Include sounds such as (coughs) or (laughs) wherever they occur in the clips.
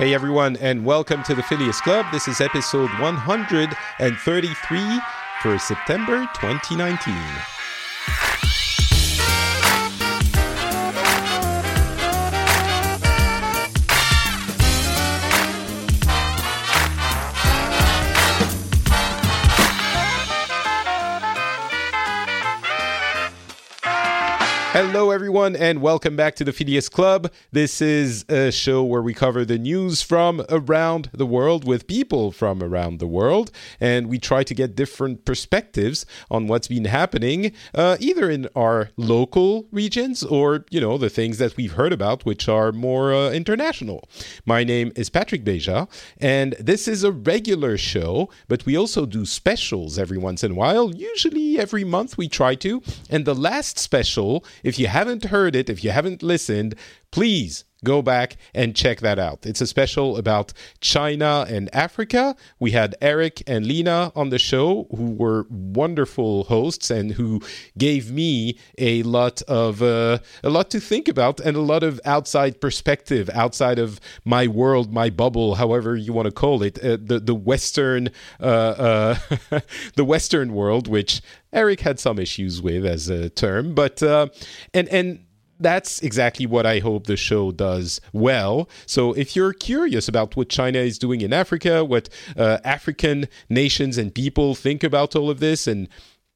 Hey everyone, and welcome to the Phileas Club. This is episode 133 for September 2019. Hello, everyone, and welcome back to the Phileas Club. This is a show where we cover the news from around the world with people from around the world, and we try to get different perspectives on what's been happening, uh, either in our local regions or, you know, the things that we've heard about, which are more uh, international. My name is Patrick Beja, and this is a regular show, but we also do specials every once in a while. Usually every month we try to, and the last special if you haven't heard it, if you haven't listened, please go back and check that out. It's a special about China and Africa. We had Eric and Lena on the show, who were wonderful hosts and who gave me a lot of uh, a lot to think about and a lot of outside perspective, outside of my world, my bubble, however you want to call it, uh, the the Western uh, uh (laughs) the Western world, which Eric had some issues with as a term, but uh, and and that's exactly what I hope the show does well. So, if you're curious about what China is doing in Africa, what uh, African nations and people think about all of this, and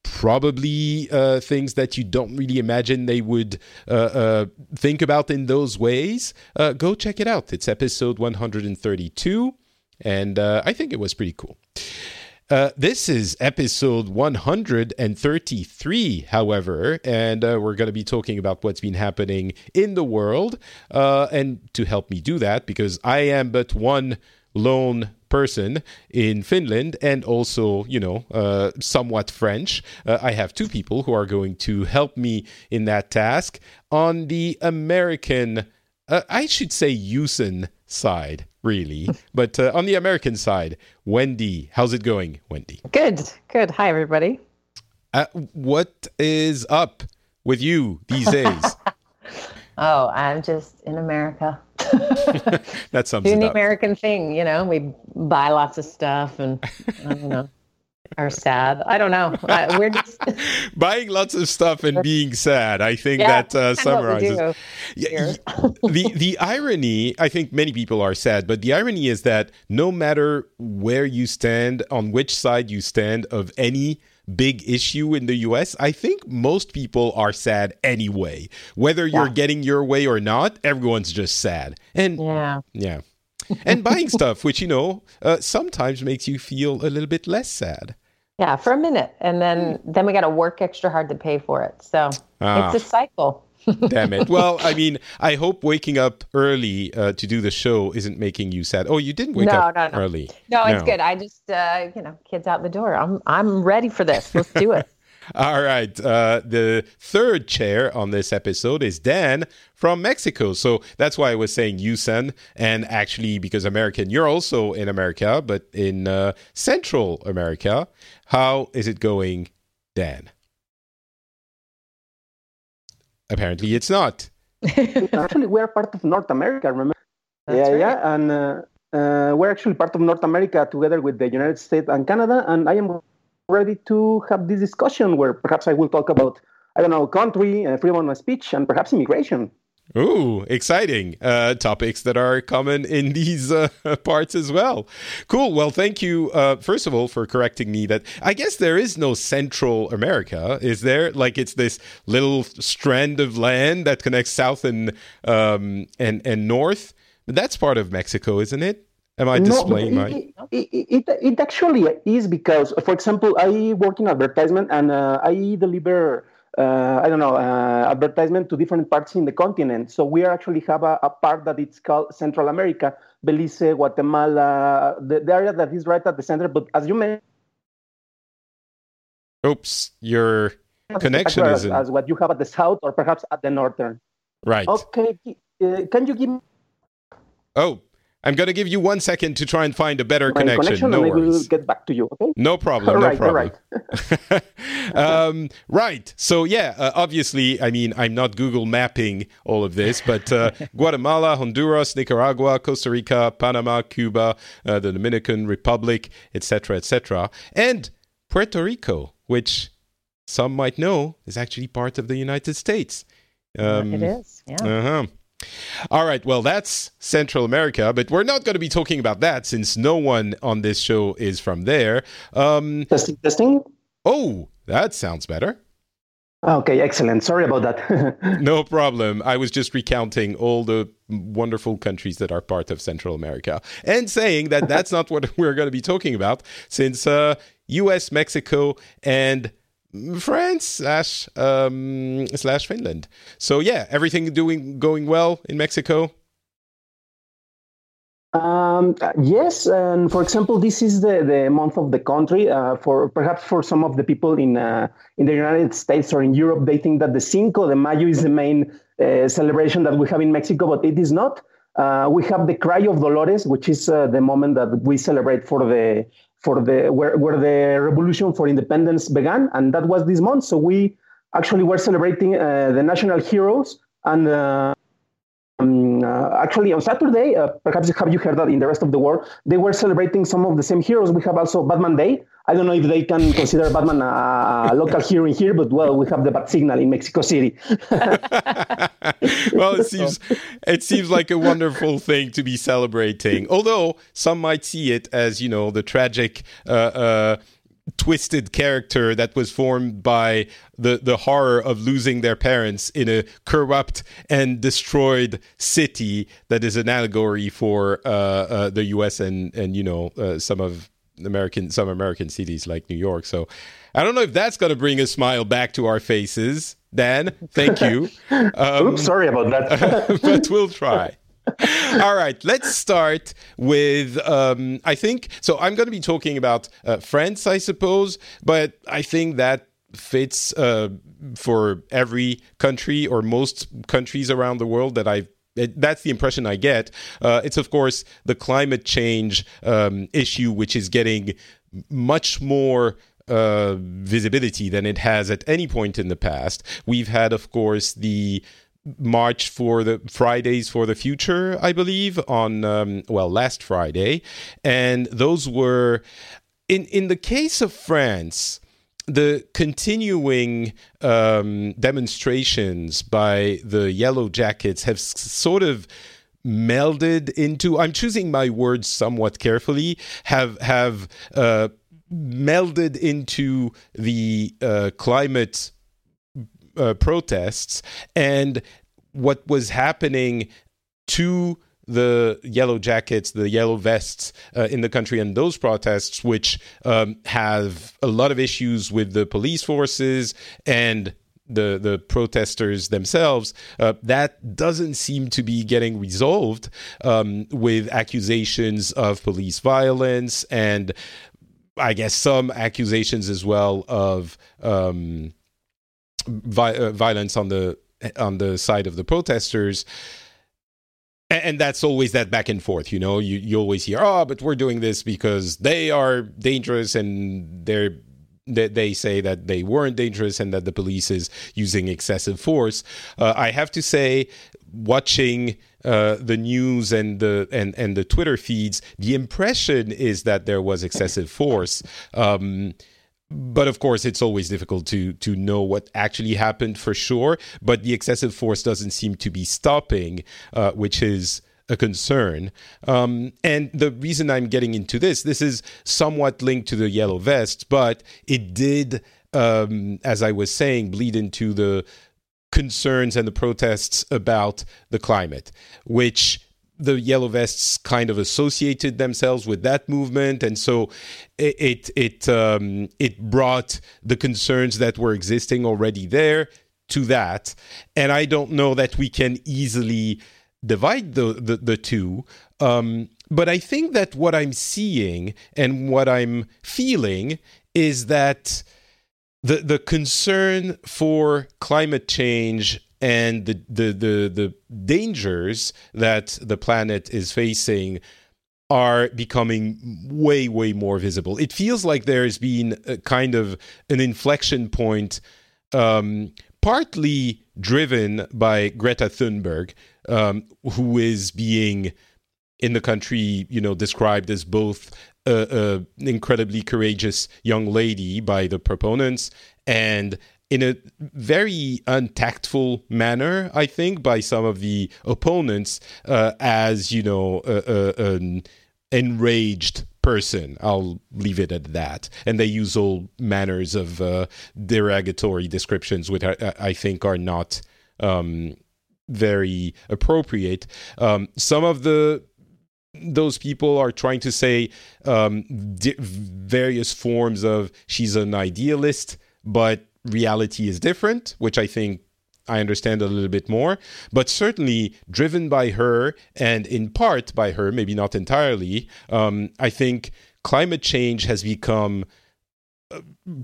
probably uh, things that you don't really imagine they would uh, uh think about in those ways, uh, go check it out. It's episode 132, and uh, I think it was pretty cool. Uh, this is episode 133, however, and uh, we're going to be talking about what's been happening in the world. Uh, and to help me do that, because I am but one lone person in Finland and also, you know, uh, somewhat French. Uh, I have two people who are going to help me in that task on the American, uh, I should say, USEN side really. (laughs) but uh, on the American side, Wendy, how's it going, Wendy? Good, good. Hi, everybody. Uh, what is up with you these days? (laughs) oh, I'm just in America. (laughs) that sums Doing the American thing, you know. We buy lots of stuff, and I don't know are sad. I don't know. Uh, we're (laughs) just buying lots of stuff and being sad. I think yeah, that uh, summarizes. Yeah, the the irony. I think many people are sad, but the irony is that no matter where you stand, on which side you stand of any big issue in the US, I think most people are sad anyway. Whether you're yeah. getting your way or not, everyone's just sad. And yeah. Yeah. (laughs) and buying stuff, which you know uh, sometimes makes you feel a little bit less sad. Yeah, for a minute, and then then we got to work extra hard to pay for it. So ah. it's a cycle. (laughs) Damn it. Well, I mean, I hope waking up early uh, to do the show isn't making you sad. Oh, you didn't wake no, up no, no. early. No, it's good. I just, uh, you know, kids out the door. I'm, I'm ready for this. Let's do it. All right. Uh, the third chair on this episode is Dan from Mexico. So that's why I was saying USEN. And actually, because American, you're also in America, but in uh, Central America. How is it going, Dan? Apparently, it's not. actually, we're part of North America, remember? (laughs) That's yeah, right. yeah. And uh, uh, we're actually part of North America together with the United States and Canada. And I am ready to have this discussion where perhaps I will talk about, I don't know, country, uh, freedom of speech, and perhaps immigration. Ooh, exciting uh, topics that are common in (laughs) these uh, parts as well. Cool. Well, thank you, uh, first of all, for correcting me that I guess there is no Central America, is there? Like it's this little strand of land that connects South and um, and and North. That's part of Mexico, isn't it? Am I displaying no, it, my? It, it, it, actually is because, for example, I work in advertisement and uh, I deliver, uh, I don't know, uh, advertisement to different parts in the continent. So we actually have a, a part that it's called Central America, Belize, Guatemala, the, the, area that is right at the center. But as you mentioned, oops, your connection is as, as what you have at the south or perhaps at the northern. Right. Okay. Uh, can you give? Me... Oh, I'm going to give you one second to try and find a better My connection. connection, No and I will worries. get back to you. Okay. No problem. All no (laughs) right, problem. right. (laughs) (laughs) um, right. So yeah, uh, obviously, I mean, I'm not Google mapping all of this, but uh, Guatemala, Honduras, Nicaragua, Costa Rica, Panama, Cuba, uh, the Dominican Republic, etc., etc., and Puerto Rico, which some might know is actually part of the United States. Um, it is. Yeah. uh huh. All right. Well, that's Central America, but we're not going to be talking about that since no one on this show is from there. Um, Testing, testing. oh, that sounds better. Okay, excellent. Sorry about that. (laughs) No problem. I was just recounting all the wonderful countries that are part of Central America and saying that that's not what (laughs) we're going to be talking about since uh, US, Mexico, and France slash um, slash Finland. So yeah, everything doing going well in Mexico. Um, yes, and for example, this is the, the month of the country. Uh, for perhaps for some of the people in uh, in the United States or in Europe, they think that the Cinco de Mayo is the main uh, celebration that we have in Mexico, but it is not. Uh, we have the Cry of Dolores, which is uh, the moment that we celebrate for the for the where, where the revolution for independence began, and that was this month. So we actually were celebrating uh, the national heroes and. Uh, uh, actually, on Saturday, uh, perhaps have you heard that in the rest of the world, they were celebrating some of the same heroes. We have also Batman Day. I don't know if they can consider Batman a, local (laughs) hero in here, but well, we have the Bat Signal in Mexico City. (laughs) well, it seems it seems like a wonderful thing to be celebrating. Although some might see it as you know the tragic. Uh, uh, twisted character that was formed by the the horror of losing their parents in a corrupt and destroyed city that is an allegory for uh, uh, the U.S. and and you know uh, some of American some American cities like New York. So I don't know if that's going to bring a smile back to our faces. Dan, thank you. Um, (laughs) Oops, sorry about that. (laughs) but we'll try. (laughs) All right, let's start with. Um, I think so. I'm going to be talking about uh, France, I suppose, but I think that fits uh, for every country or most countries around the world that I've it, that's the impression I get. Uh, it's of course the climate change um, issue, which is getting much more uh, visibility than it has at any point in the past. We've had, of course, the March for the Fridays for the Future, I believe, on um, well last Friday, and those were in in the case of France the continuing um, demonstrations by the Yellow Jackets have s- sort of melded into. I'm choosing my words somewhat carefully. Have have uh, melded into the uh, climate uh, protests and what was happening to the yellow jackets, the yellow vests uh, in the country, and those protests, which um, have a lot of issues with the police forces and the the protesters themselves, uh, that doesn't seem to be getting resolved um, with accusations of police violence and I guess some accusations as well of um, vi- uh, violence on the on the side of the protesters. And that's always that back and forth you know? You, you always hear oh but we're doing this because they are dangerous and they're they, they say that they weren't dangerous and that the police is using excessive force. Uh, i have to say watching uh, the news and the and and the twitter feeds the impression is that there was excessive force. Um, but of course it's always difficult to to know what actually happened for sure. But the excessive force doesn't seem to be stopping uh, which is a concern. Um, and the reason i'm getting into this this is somewhat linked to the yellow vest but it did um, as i was saying bleed into the concerns and the protests about the climate which the yellow vests kind of associated themselves with that movement. And so it it um, it brought the concerns that were existing already there to that. And i don't know that we can easily divide the the, the two. Um, but i think that what i'm seeing and what i'm feeling is that the the concern for climate change and the, the the the dangers that the planet is facing are becoming way way more visible. It feels like there's been a kind of an inflection point, um, partly driven by Greta Thunberg, um, who is being in the country, you know, described as both an incredibly courageous young lady by the proponents and in a very untactful manner, I think, by some of the opponents, uh, as you know, uh, uh, an enraged person. I'll leave it at that. And they use all manners of uh, derogatory descriptions, which I, I, think are not um, very appropriate. Um, some of the those people are trying to say um, di- various forms of she's an idealist, but reality is different, which I think I understand a little bit more, but certainly driven by her and in part by her, maybe not entirely. Um, I think climate change has become uh,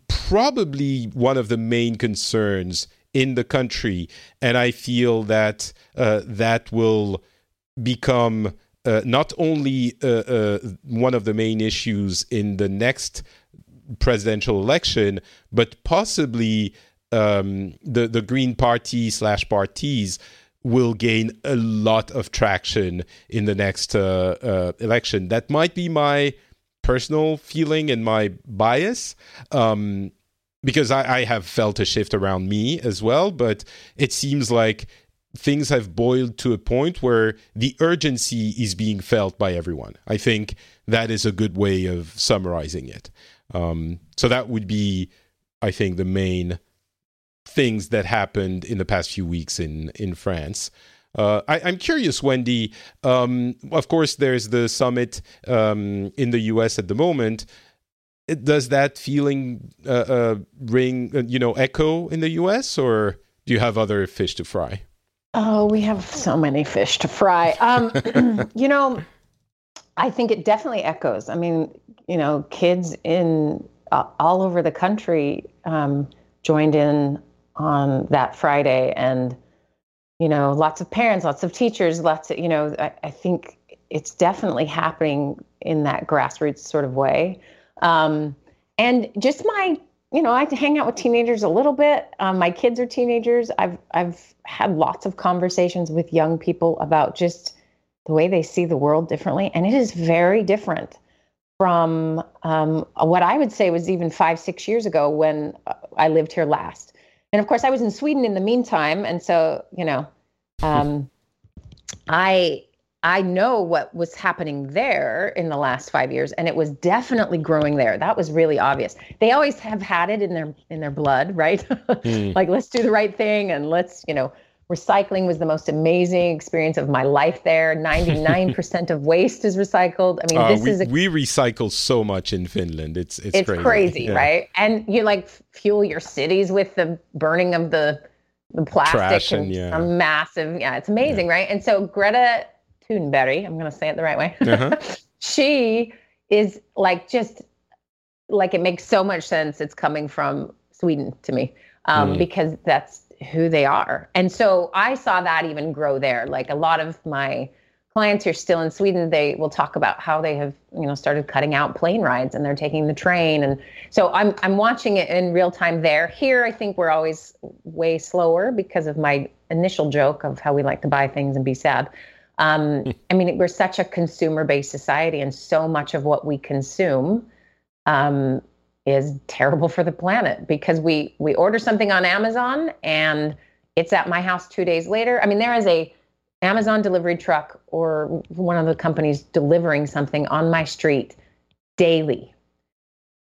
probably one of the main concerns in the country, and I feel that uh, that will become uh, not only uh, uh, one of the main issues in the next presidential election, but possibly um, the the Green Party slash parties will gain a lot of traction in the next uh, uh, election. That might be my personal feeling and my bias. Um, because I, I have felt a shift around me as well, but it seems like things have boiled to a point where the urgency is being felt by everyone. I think that is a good way of summarizing it. Um, so that would be, I think, the main things that happened in the past few weeks in in France. Uh, I, am curious, Wendy. Um, of course, there's the summit um, in the U.S. at the moment. Does that feeling uh, uh, ring, uh, you know, echo in the U.S. or do you have other fish to fry? Oh, we have so many fish to fry. Um, (coughs) (clears throat) you know, I think it definitely echoes. I mean, you know, kids in uh, all over the country um, joined in on that Friday, and you know, lots of parents, lots of teachers, lots of you know, I, I think it's definitely happening in that grassroots sort of way. Um, and just my, you know, I hang out with teenagers a little bit. Um, my kids are teenagers. I've I've had lots of conversations with young people about just the way they see the world differently, and it is very different from um, what I would say was even five, six years ago when uh, I lived here last. And of course, I was in Sweden in the meantime, and so you know, um, I I know what was happening there in the last five years, and it was definitely growing there. That was really obvious. They always have had it in their in their blood, right? (laughs) mm. like let's do the right thing and let's you know recycling was the most amazing experience of my life there (laughs) 99% of waste is recycled i mean uh, this we, is a, we recycle so much in finland it's it's, it's crazy, crazy yeah. right and you like fuel your cities with the burning of the the plastic Trash and, yeah. a massive yeah it's amazing yeah. right and so greta thunberg i'm going to say it the right way uh-huh. (laughs) she is like just like it makes so much sense it's coming from sweden to me um, mm. because that's who they are. And so I saw that even grow there. Like a lot of my clients who are still in Sweden, they will talk about how they have, you know, started cutting out plane rides and they're taking the train. And so I'm I'm watching it in real time there. Here, I think we're always way slower because of my initial joke of how we like to buy things and be sad. Um, (laughs) I mean, we're such a consumer-based society, and so much of what we consume um, is terrible for the planet because we we order something on Amazon and it's at my house 2 days later. I mean there is a Amazon delivery truck or one of the companies delivering something on my street daily.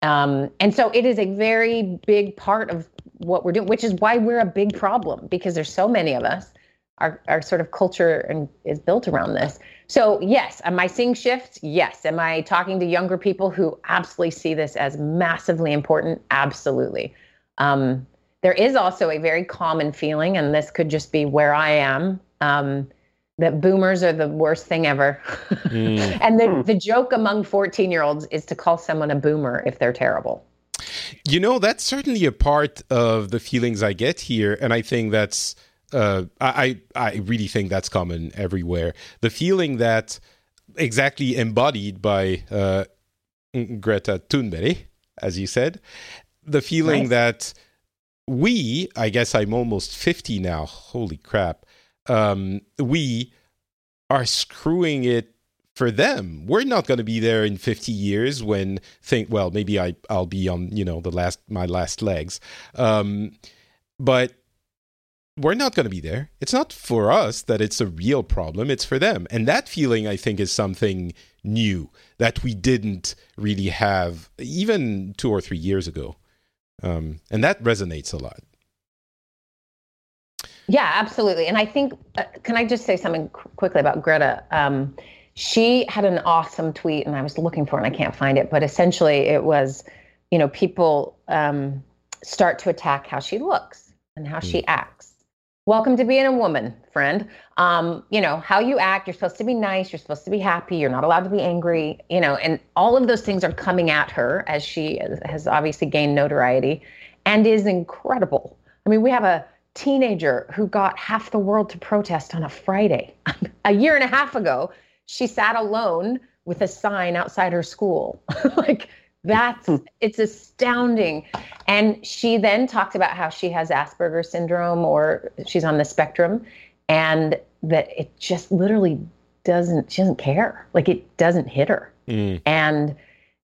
Um, and so it is a very big part of what we're doing, which is why we're a big problem because there's so many of us. Our, our sort of culture and is built around this. So, yes, am I seeing shifts? Yes. Am I talking to younger people who absolutely see this as massively important? Absolutely. Um, there is also a very common feeling, and this could just be where I am, um, that boomers are the worst thing ever. Mm. (laughs) and the, the joke among 14 year olds is to call someone a boomer if they're terrible. You know, that's certainly a part of the feelings I get here. And I think that's uh, I I really think that's common everywhere. The feeling that exactly embodied by uh, Greta Thunberg, as you said, the feeling nice. that we, I guess I'm almost 50 now. Holy crap. Um, we are screwing it for them. We're not going to be there in 50 years when think well, maybe I I'll be on, you know, the last my last legs. Um, but we're not going to be there. It's not for us that it's a real problem, it's for them. And that feeling I think is something new that we didn't really have even 2 or 3 years ago. Um, and that resonates a lot. Yeah, absolutely. And I think, uh, can I just say something qu- quickly about Greta? Um, she had an awesome tweet, and I was looking for it and I can't find it, but essentially it was, you know, people um, start to attack how she looks and how mm. she acts. Welcome to being a woman, friend. Um, you know, how you act, you're supposed to be nice, you're supposed to be happy, you're not allowed to be angry, you know, and all of those things are coming at her as she has obviously gained notoriety and is incredible. I mean, we have a teenager who got half the world to protest on a Friday. (laughs) a year and a half ago, she sat alone with a sign outside her school. (laughs) like that's hmm. it's astounding. And she then talked about how she has Asperger's syndrome or she's on the spectrum and that it just literally doesn't she doesn't care. Like it doesn't hit her. Mm. And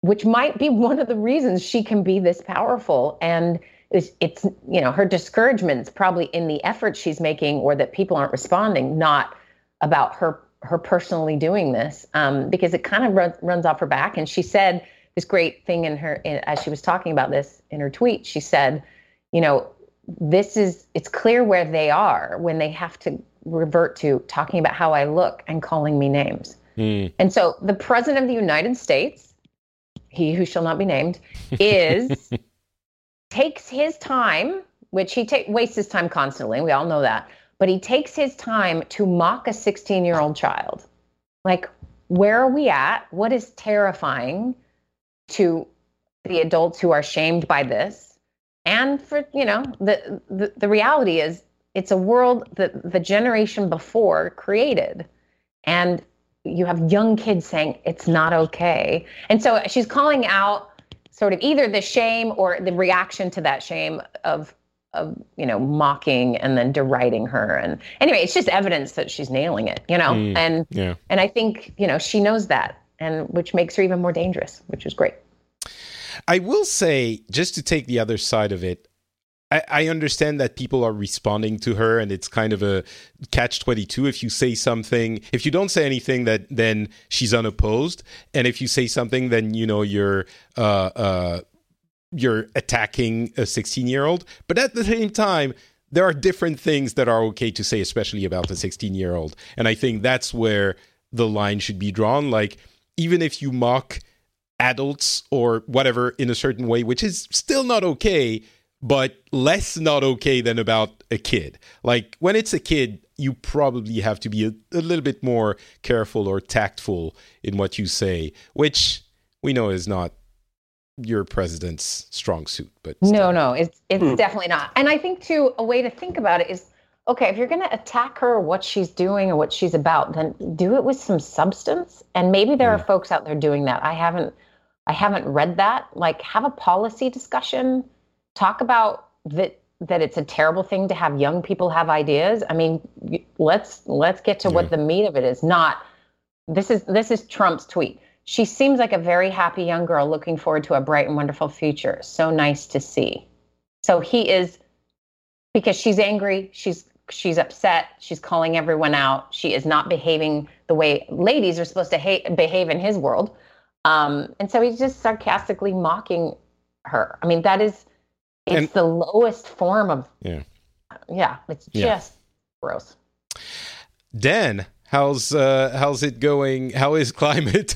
which might be one of the reasons she can be this powerful and it's, it's you know her discouragement's probably in the effort she's making or that people aren't responding not about her her personally doing this um, because it kind of run, runs off her back and she said this great thing in her in, as she was talking about this in her tweet she said you know this is it's clear where they are when they have to revert to talking about how i look and calling me names mm. and so the president of the united states he who shall not be named is (laughs) takes his time, which he ta- wastes his time constantly. We all know that. But he takes his time to mock a 16 year old child. Like, where are we at? What is terrifying to the adults who are shamed by this? And for, you know, the, the, the reality is it's a world that the generation before created. And you have young kids saying it's not okay. And so she's calling out sort of either the shame or the reaction to that shame of of you know mocking and then deriding her and anyway it's just evidence that she's nailing it you know mm, and yeah. and i think you know she knows that and which makes her even more dangerous which is great i will say just to take the other side of it I, I understand that people are responding to her, and it's kind of a catch twenty two. If you say something, if you don't say anything, that then she's unopposed, and if you say something, then you know you're uh, uh, you're attacking a sixteen year old. But at the same time, there are different things that are okay to say, especially about a sixteen year old, and I think that's where the line should be drawn. Like even if you mock adults or whatever in a certain way, which is still not okay but less not okay than about a kid. Like when it's a kid, you probably have to be a, a, little bit more careful or tactful in what you say, which we know is not your president's strong suit. But still. no, no, it's it's mm. definitely not. And I think too, a way to think about it is. Okay, if you're going to attack her or what she's doing or what she's about, then do it with some substance. And maybe there mm. are hmm. folks out there doing that. I haven't, I haven't read that. Like, have a policy discussion talk about that that it's a terrible thing to have young people have ideas. I mean, let's let's get to yeah. what the meat of it is. Not this is this is Trump's tweet. She seems like a very happy young girl looking forward to a bright and wonderful future. So nice to see. So he is because she's angry, she's she's upset, she's calling everyone out. She is not behaving the way ladies are supposed to ha- behave in his world. Um, and so he's just sarcastically mocking her. I mean, that is it's and, the lowest form of yeah. Yeah, it's just yeah. gross. Dan, how's uh how's it going? How is (laughs) climate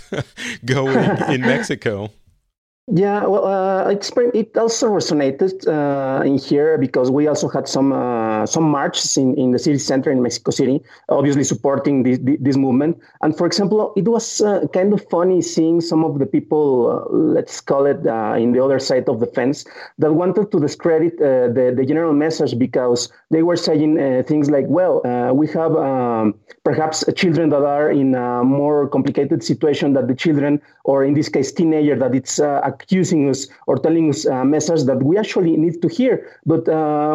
going in (laughs) Mexico? Yeah, well, uh, it also resonated uh, in here because we also had some uh, some marches in, in the city center in Mexico City, obviously supporting this, this movement. And for example, it was uh, kind of funny seeing some of the people, uh, let's call it uh, in the other side of the fence, that wanted to discredit uh, the, the general message because they were saying things like, well, we have um, perhaps children that are in a more complicated situation than the children, or in this case, teenager that it's accusing us or telling us a message that we actually need to hear. But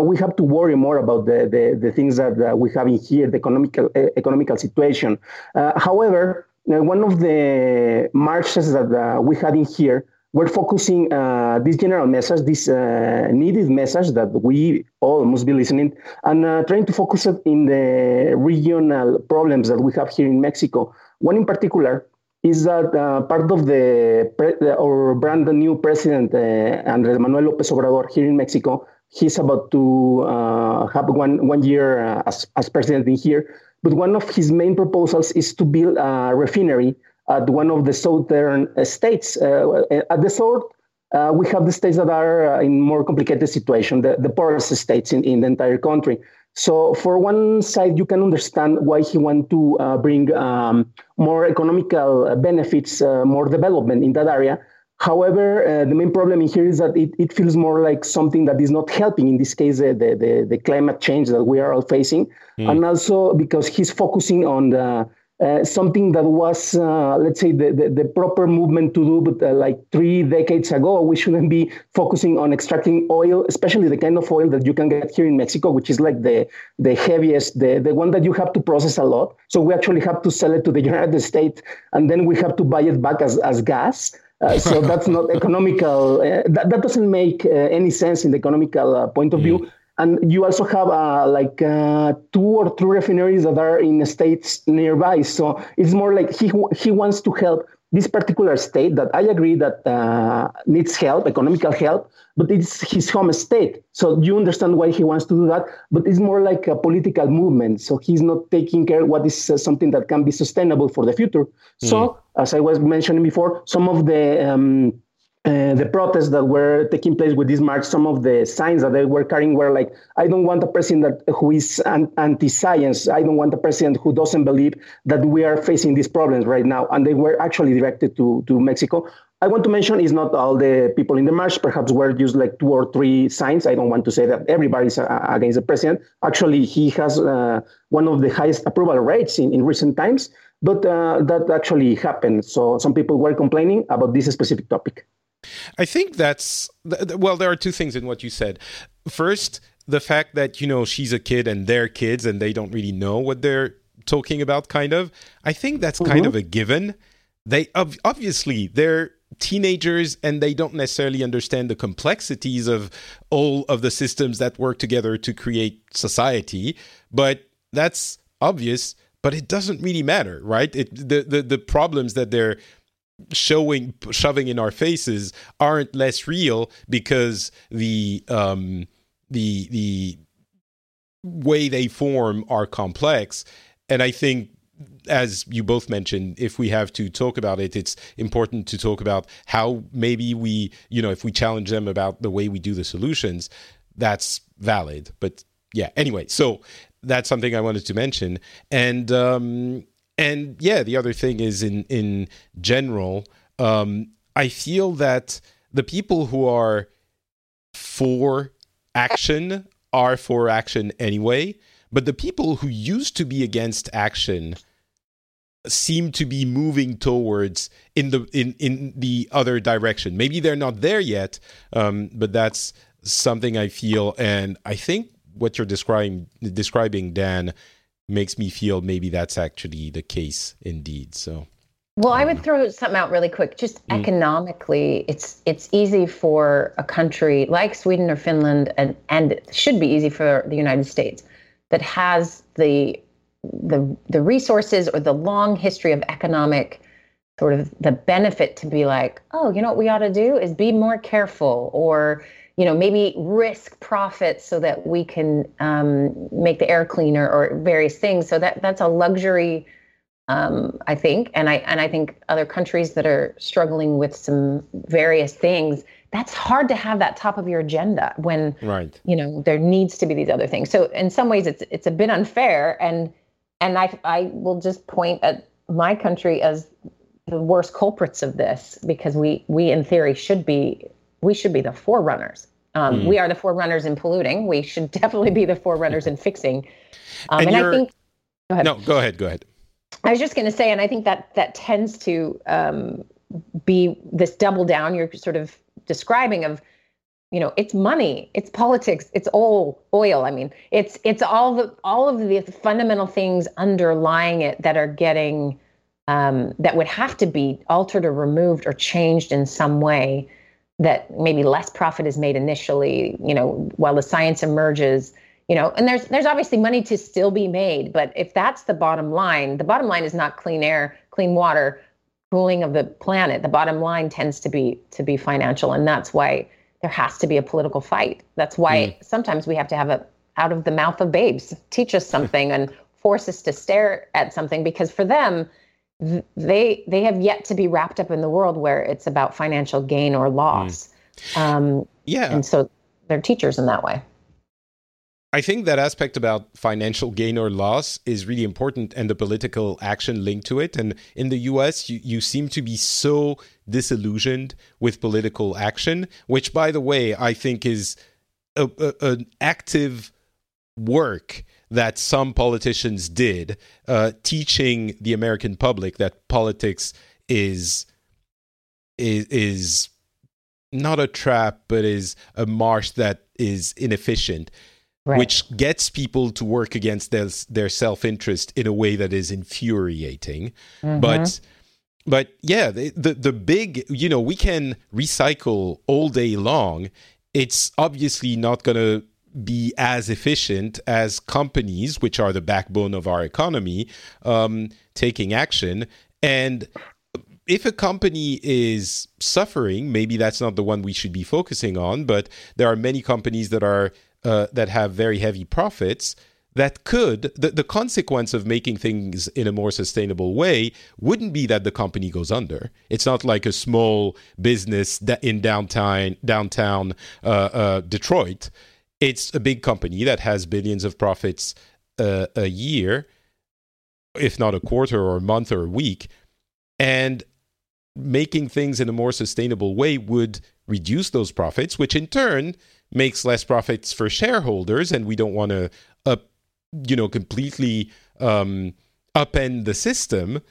we have to worry more about the, the, the things that uh, we have in here, the economical, uh, economical situation. Uh, however, uh, one of the marches that uh, we had in here we're focusing uh, this general message, this uh, needed message that we all must be listening, and uh, trying to focus it in the regional problems that we have here in Mexico. One in particular is that part of the pre- our brand new president, Andrés Manuel López Obrador, here in Mexico, he's about to uh, have one one year uh, as, as president in here. But one of his main proposals is to build a refinery at one of the southern states. Uh, at the south, uh, we have the states that are uh, in more complicated situation, the, the poorest states in, in the entire country. So for one side, you can understand why he want to uh, bring um, more economical benefits, uh, more development in that area. However, uh, the main problem here is that it, it feels more like something that is not helping, in this case, the, the, the climate change that we are all facing. Mm. And also because he's focusing on the uh, something that was, uh, let's say, the, the, the, proper movement to do, but uh, like three decades ago, we shouldn't be focusing on extracting oil, especially the kind of oil that you can get here in Mexico, which is like the, the heaviest, the, the one that you have to process a lot. So we actually have to sell it to the (laughs) United States, and then we have to buy it back as, as gas. Uh, so that's not (laughs) economical. Uh, that, that doesn't make uh, any sense in the economical uh, point of view. And you also have uh, like uh, two or three refineries that are in states nearby. So it's more like he he wants to help this particular state that I agree that uh, needs help, economical help, but it's his home state. So you understand why he wants to do that, but it's more like a political movement. So he's not taking care what is uh, something that can be sustainable for the future. Mm. So as I was mentioning before, some of the um, uh, the protests that were taking place with this march, some of the signs that they were carrying were like, I don't want a president who is an- anti-science. I don't want a president who doesn't believe that we are facing these problems right now. And they were actually directed to, to Mexico. I want to mention is not all the people in the march, perhaps were just like two or three signs. I don't want to say that everybody's uh, against the president. Actually, he has uh, one of the highest approval rates in, in recent times, but uh, that actually happened. So some people were complaining about this specific topic. I think that's well. There are two things in what you said. First, the fact that you know she's a kid and they're kids and they don't really know what they're talking about. Kind of. I think that's mm-hmm. kind of a given. They obviously they're teenagers and they don't necessarily understand the complexities of all of the systems that work together to create society. But that's obvious. But it doesn't really matter, right? It, the, the the problems that they're showing shoving in our faces aren't less real because the um the the way they form are complex. And i think as you both mentioned if we have to talk about it it's important to talk about how maybe we you know if we challenge them about the way we do the solutions that's valid. But yeah anyway so that's something i wanted to mention. And um and yeah, the other thing is in in general, um, I feel that the people who are for action are for action anyway, but the people who used to be against action seem to be moving towards in the in in the other direction. Maybe they're not there yet, um, but that's something I feel, and I think what you're describing describing Dan makes me feel maybe that's actually the case indeed. So. Well, I would throw something out really quick. Just mm. economically, it's it's easy for a country like Sweden or Finland, and and it should be easy for the United States, that has the the the resources or the long history of economic sort of the benefit to be like, oh, you know what we ought to do is be more careful, or you know, maybe risk profits so that we can um, make the air cleaner or various things. So that that's a luxury, um, I think, and I and I think other countries that are struggling with some various things that's hard to have that top of your agenda when right. you know there needs to be these other things. So in some ways, it's it's a bit unfair, and and I I will just point at my country as the worst culprits of this because we we in theory should be we should be the forerunners. Um, mm. We are the forerunners in polluting. We should (laughs) definitely be the forerunners in fixing. Um, and, and I think. Go ahead. No, go ahead. Go ahead. I was just going to say, and I think that that tends to um, be this double down you're sort of describing of, you know, it's money, it's politics, it's all oil. I mean, it's it's all the all of the fundamental things underlying it that are getting um, that would have to be altered or removed or changed in some way that maybe less profit is made initially, you know, while the science emerges, you know, and there's there's obviously money to still be made, but if that's the bottom line, the bottom line is not clean air, clean water, cooling of the planet. The bottom line tends to be to be financial, and that's why there has to be a political fight. That's why mm. sometimes we have to have a out of the mouth of babes teach us something and force us to stare at something because for them they they have yet to be wrapped up in the world where it's about financial gain or loss. Mm. Um, yeah, and so they're teachers in that way. I think that aspect about financial gain or loss is really important and the political action linked to it. And in the US, you, you seem to be so disillusioned with political action, which, by the way, I think is a, a, an active work that some politicians did, uh, teaching the American public that politics is is is not a trap, but is a marsh that is inefficient, right. which gets people to work against their, their self interest in a way that is infuriating. Mm-hmm. But but yeah, the, the the big you know we can recycle all day long. It's obviously not going to be as efficient as companies, which are the backbone of our economy, um, taking action. And if a company is suffering, maybe that's not the one we should be focusing on. But there are many companies that are uh, that have very heavy profits that could the, the consequence of making things in a more sustainable way wouldn't be that the company goes under it's not like a small business in downtown downtown uh, uh, detroit it's a big company that has billions of profits uh, a year, if not a quarter or a month or a week. And making things in a more sustainable way would reduce those profits, which in turn makes less profits for shareholders. And we don't want to you know, completely um, upend the system.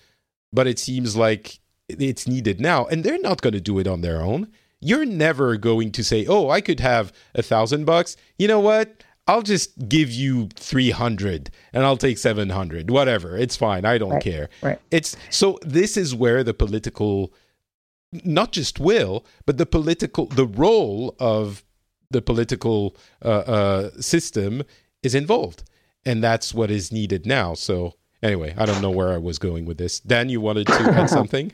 But it seems like it's needed now, and they're not going to do it on their own you're never going to say, "Oh, I could have a thousand bucks." You know what? I'll just give you 300 and I'll take 700 whatever. It's fine. I don't right, care. right. It's so this is where the political not just will but the political the role of the political uh, uh, system is involved. And that's what is needed now. So anyway i don't know where i was going with this. Dan you wanted to add (laughs) something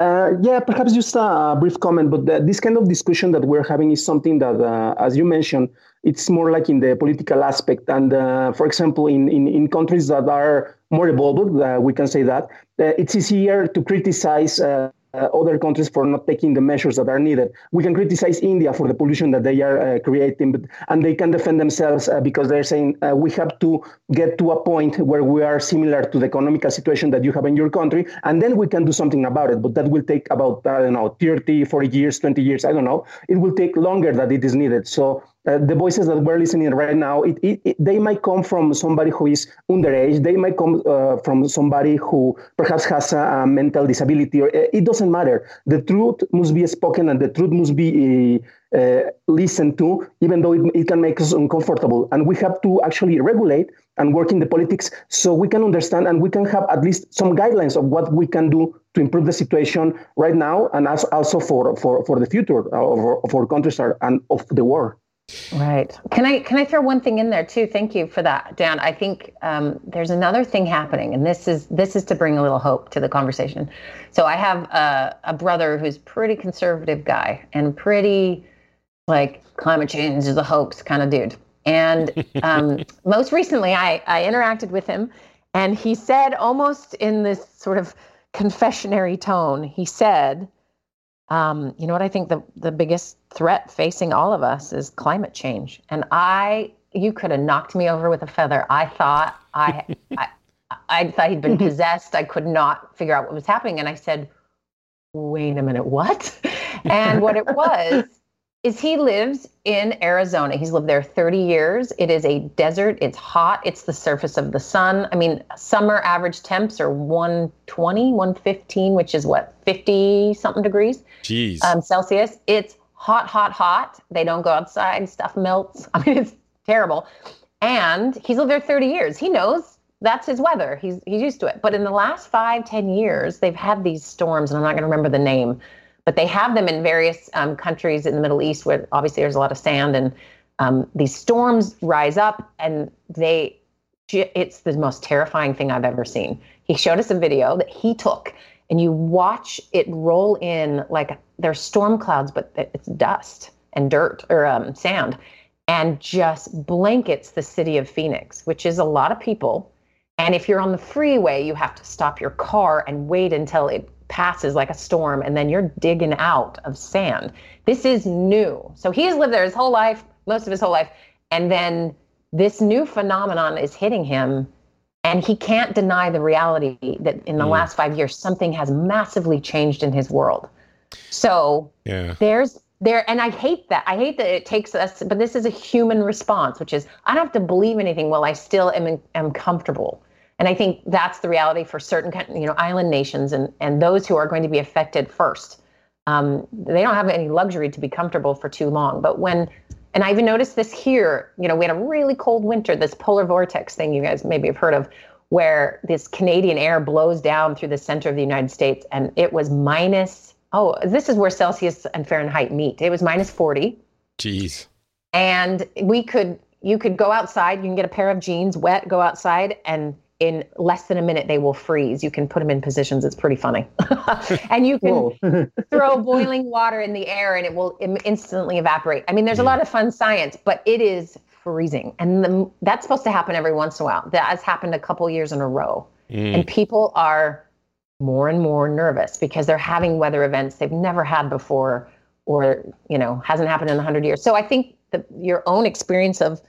Uh, yeah, perhaps just a brief comment, but the, this kind of discussion that we're having is something that, uh, as you mentioned, it's more like in the political aspect. And uh, for example, in, in, in, countries that are more evolved, uh, we can say that, uh, it's easier to criticize uh, other countries for not taking the measures that are needed. We can criticize India for the pollution that they are uh, creating, but, and they can defend themselves uh, because they're saying uh, we have to get to a point where we are similar to the economical situation that you have in your country, and then we can do something about it. But that will take about, I don't know, 30, 40 years, 20 years, I don't know. It will take longer than it is needed. So uh, the voices that we're listening right now, it, it, it, they might come from somebody who is underage. They might come uh, from somebody who perhaps has a, a, mental disability. Or uh, it doesn't matter. The truth must be spoken, and the truth must be uh, listened to, even though it, can make us uncomfortable. And we have to actually regulate and work in the politics so we can understand and we can have at least some guidelines of what we can do to improve the situation right now, and also for for for the future of, of our countries and of the world. Right. Can I can I throw one thing in there too? Thank you for that, Dan. I think um, there's another thing happening, and this is this is to bring a little hope to the conversation. So I have a, a brother who's pretty conservative guy and pretty like climate change is a hoax kind of dude. And um, (laughs) most recently, I I interacted with him, and he said almost in this sort of confessionary tone, he said, um, you know what I think the the biggest threat facing all of us is climate change. And I, you could have knocked me over with a feather. I thought I, I, I thought he'd been (laughs) possessed. I could not figure out what was happening, and I said, "Wait a minute, what?" (laughs) And what it was is he lives in Arizona. He's lived there 30 years. It is a desert. It's hot. It's the surface of the sun. I mean, summer average temps are 120, 115, which is what, 50 something degrees Jeez. um, Celsius. It's hot, hot, hot. They don't go outside. Stuff melts. (laughs) I mean, it's terrible. And he's lived there 30 years. He knows that's his weather. He's he's used to it. But in the last five, ten years, they've had these storms, and I'm not going to remember the name but they have them in various um, countries in the Middle East where obviously there's a lot of sand and um, these storms rise up and they it's the most terrifying thing I've ever seen. He showed us a video that he took and you watch it roll in like there's storm clouds but it's dust and dirt or um, sand and just blankets the city of Phoenix, which is a lot of people. And if you're on the freeway, you have to stop your car and wait until it passes like a storm and then you're digging out of sand. This is new. So he's lived there his whole life, most of his whole life. And then this new phenomenon is hitting him. And he can't deny the reality that in the mm. last five years, something has massively changed in his world. So yeah. there's there, and I hate that. I hate that it takes us, but this is a human response, which is I don't have to believe anything while I still am, am comfortable. And I think that's the reality for certain, you know, island nations and and those who are going to be affected first. Um, they don't have any luxury to be comfortable for too long. But when, and I even noticed this here, you know, we had a really cold winter, this polar vortex thing you guys maybe have heard of, where this Canadian air blows down through the center of the United States, and it was minus. Oh, this is where Celsius and Fahrenheit meet. It was minus forty. Jeez. And we could, you could go outside. You can get a pair of jeans wet, go outside, and in less than a minute they will freeze you can put them in positions it's pretty funny (laughs) and you can (laughs) throw boiling water in the air and it will instantly evaporate i mean there's a lot of fun science but it is freezing and the, that's supposed to happen every once in a while that has happened a couple years in a row mm. and people are more and more nervous because they're having weather events they've never had before or you know hasn't happened in 100 years so i think that your own experience of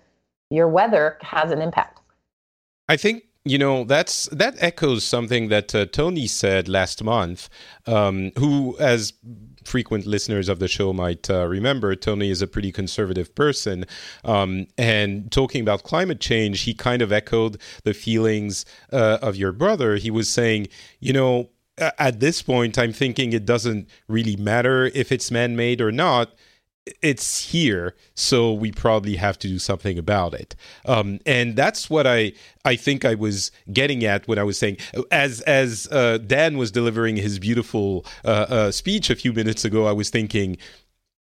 your weather has an impact i think you know that's that echoes something that uh, Tony said last month. Um, who, as frequent listeners of the show might uh, remember, Tony is a pretty conservative person, um, and talking about climate change, he kind of echoed the feelings uh, of your brother. He was saying, you know. At this point, I'm thinking it doesn't really matter if it's man made or not it's here, so we probably have to do something about it. Um, and that's what I I think I was getting at when I was saying, as as uh, Dan was delivering his beautiful uh, uh, speech a few minutes ago, I was thinking,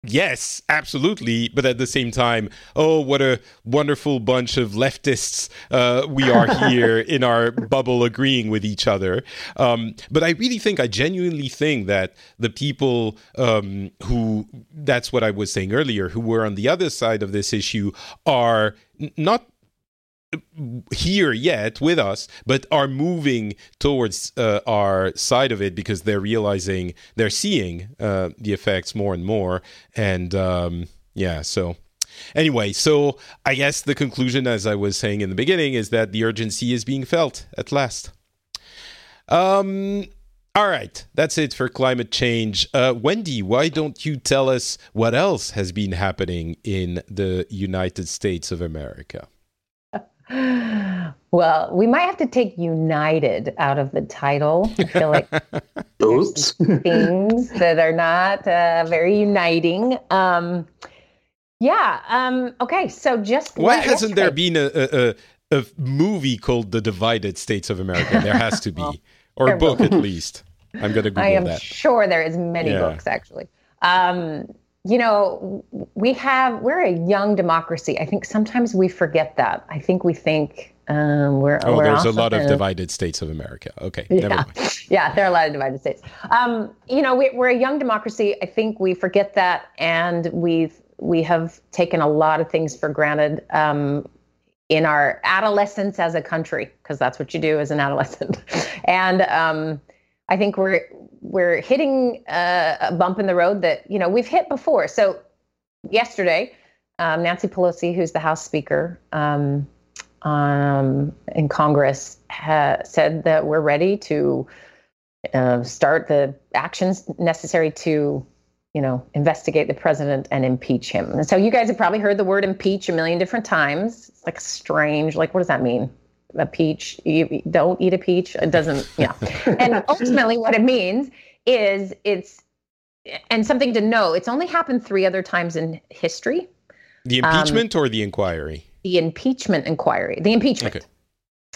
Yes, absolutely. But at the same time, oh, what a wonderful bunch of leftists uh, we are (laughs) here in our bubble agreeing with each other. Um, but I really think, I genuinely think that the people um, who, that's what I was saying earlier, who were on the other side of this issue are not here yet with us, but are moving towards uh, our side of it because they're realizing they're seeing uh, the effects more and more. And um, yeah, so anyway, so I guess the conclusion, as I was saying in the beginning, is that the urgency is being felt at last. Um, all right, that's it for climate change. Uh, Wendi, why don't you tell us what else has been happening in the United States of America? Well, we might have to take United out of the title. I feel like (laughs) those things that are not uh, very uniting. Um, yeah. Um, okay. So just why hasn't there been a, a, a, movie called The Divided States of America? There has to be, well, (laughs) or a book at least. I'm going to Google that. I am that. sure there is many yeah. books actually. Um, you know, we have, we're a young democracy. I think sometimes we forget that. I think we think um, we're. Oh, we're there's a lot of divided states of America. Okay. Yeah. (laughs) yeah, there are a lot of divided states. Um, you know, we, we're a young democracy. I think we forget that. And we've, we have taken a lot of things for granted um, in our adolescence as a country, because that's what you do as an adolescent. (laughs) and, um, I think we're we're hitting a, bump in the road that you know we've hit before. So yesterday, um, Nancy Pelosi, who's the House Speaker um, um, in Congress, ha- said that we're ready to uh, start the actions necessary to, you know, investigate the president and impeach him. And so you guys have probably heard the word impeach a million different times. It's like strange. Like, what does that mean? A peach? You don't eat a peach. It doesn't. Yeah. (laughs) and ultimately, what it means is it's and something to know. It's only happened three other times in history. The impeachment um, or the inquiry? The impeachment inquiry. The impeachment. Okay.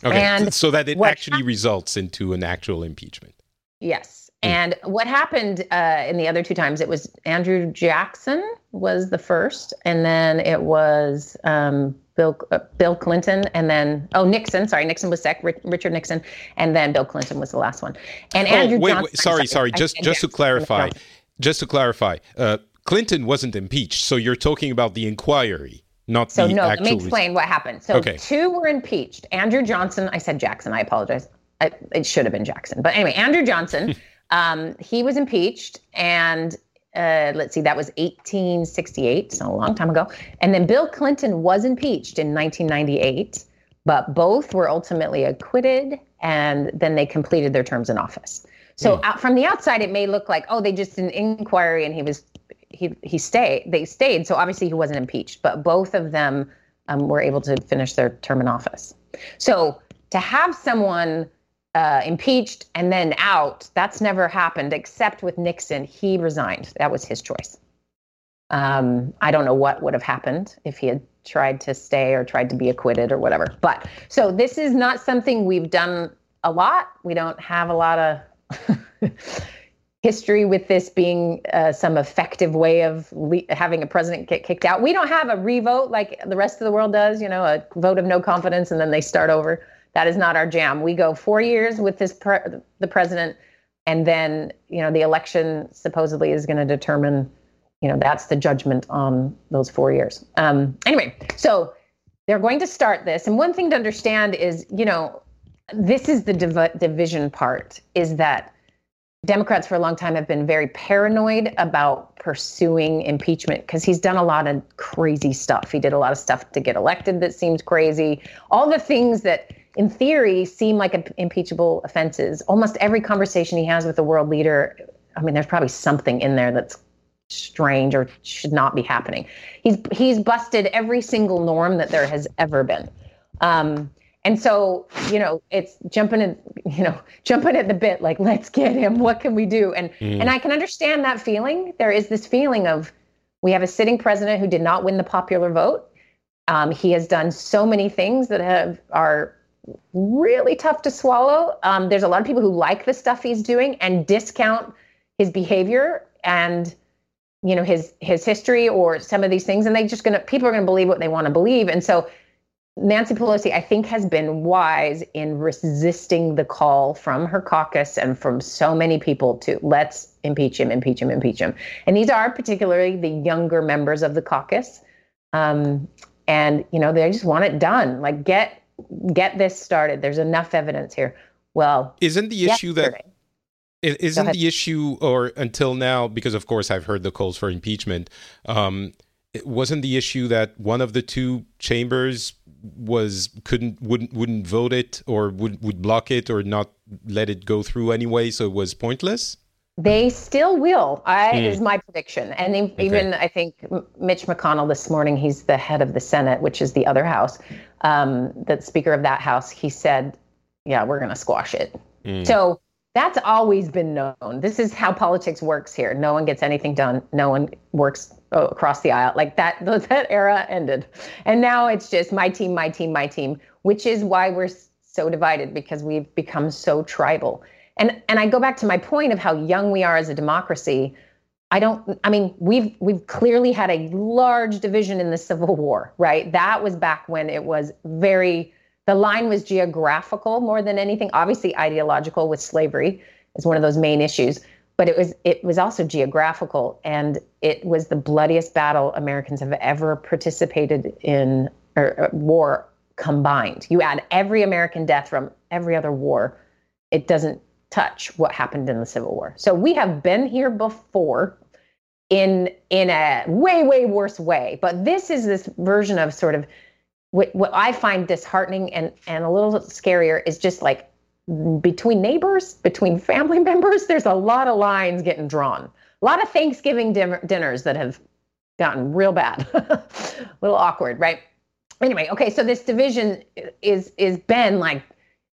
Okay. And so that it actually ha- results into an actual impeachment. Yes. Mm. And what happened uh, in the other two times? It was Andrew Jackson was the first, and then it was um, Bill uh, Bill Clinton, and then oh Nixon. Sorry, Nixon was sec. Richard Nixon, and then Bill Clinton was the last one. And oh, Andrew wait, Johnson, wait sorry, sorry. Just just to clarify, just to clarify, uh, Clinton wasn't impeached. So you're talking about the inquiry. Not the actual so no. Let me explain what happened. So okay. two were impeached. Andrew Johnson. I said Jackson. I apologize. I, it should have been Jackson. But anyway, Andrew Johnson, (laughs) um, he was impeached, and uh, let's see, that was 1868, so a long time ago. And then Bill Clinton was impeached in 1998, but both were ultimately acquitted, and then they completed their terms in office. So mm. out, from the outside, it may look like, oh, they just did an inquiry and he was he he stayed. They stayed, so obviously he wasn't impeached. But both of them um, were able to finish their term in office. So to have someone uh, impeached and then out. That's never happened except with Nixon. He resigned. That was his choice. Um, I don't know what would have happened if he had tried to stay or tried to be acquitted or whatever. But so this is not something we've done a lot. We don't have a lot of (laughs) history with this being uh, some effective way of le- having a president get kicked out. We don't have a revote like the rest of the world does, you know, a vote of no confidence and then they start over. That is not our jam. We go four years with this pre- the president, and then you know the election supposedly is going to determine. You know that's the judgment on those four years. Um, anyway, so they're going to start this, and one thing to understand is you know this is the div- division part is that Democrats for a long time have been very paranoid about pursuing impeachment because he's done a lot of crazy stuff. He did a lot of stuff to get elected that seemed crazy. All the things that in theory, seem like impeachable offenses. Almost every conversation he has with a world leader, I mean, there's probably something in there that's strange or should not be happening. He's he's busted every single norm that there has ever been. Um, and so, you know, it's jumping in, you know, (laughs) jumping at the bit, like, let's get him. What can we do? And mm. and I can understand that feeling. There is this feeling of we have a sitting president who did not win the popular vote. Um, he has done so many things that have are really tough to swallow. Um, there's a lot of people who like the stuff he's doing and discount his behavior and you know his his history or some of these things, and they just gonna people are gonna believe what they want to believe, and so. Nancy Pelosi, I think, has been wise in resisting the call from her caucus and from so many people to let's impeach him, impeach him, impeach him. And these are particularly the younger members of the caucus. Um, and, you know, they just want it done. Like, get get this started. There's enough evidence here. Well, isn't the issue yesterday. that isn't the issue or until now because of course I've heard the calls for impeachment um, it wasn't the issue that one of the two chambers was couldn't wouldn't wouldn't vote it or would would block it or not let it go through anyway so it was pointless they still will. I mm. is my prediction, and even okay. I think Mitch McConnell this morning. He's the head of the Senate, which is the other house. Um, the Speaker of that house. He said, "Yeah, we're going to squash it." Mm. So that's always been known. This is how politics works here. No one gets anything done. No one works oh, across the aisle like that. (laughs) That era ended, and now it's just my team, my team, my team. Which is why we're so divided because we've become so tribal and and I go back to my point of how young we are as a democracy. I don't I mean we've we've clearly had a large division in the Civil War, right? That was back when it was very the line was geographical more than anything. Obviously ideological with slavery is one of those main issues, but it was it was also geographical and it was the bloodiest battle Americans have ever participated in or, or war combined. You add every American death from every other war, it doesn't touch what happened in the Civil War. So we have been here before in in a way way worse way, but this is this version of sort of what, what I find disheartening and and a little scarier is just like between neighbors, between (laughs) family members, there's a lot of lines getting drawn. A lot of Thanksgiving din- dinners that have gotten real bad, (laughs) a little awkward, right? Anyway, okay, so this division is is been like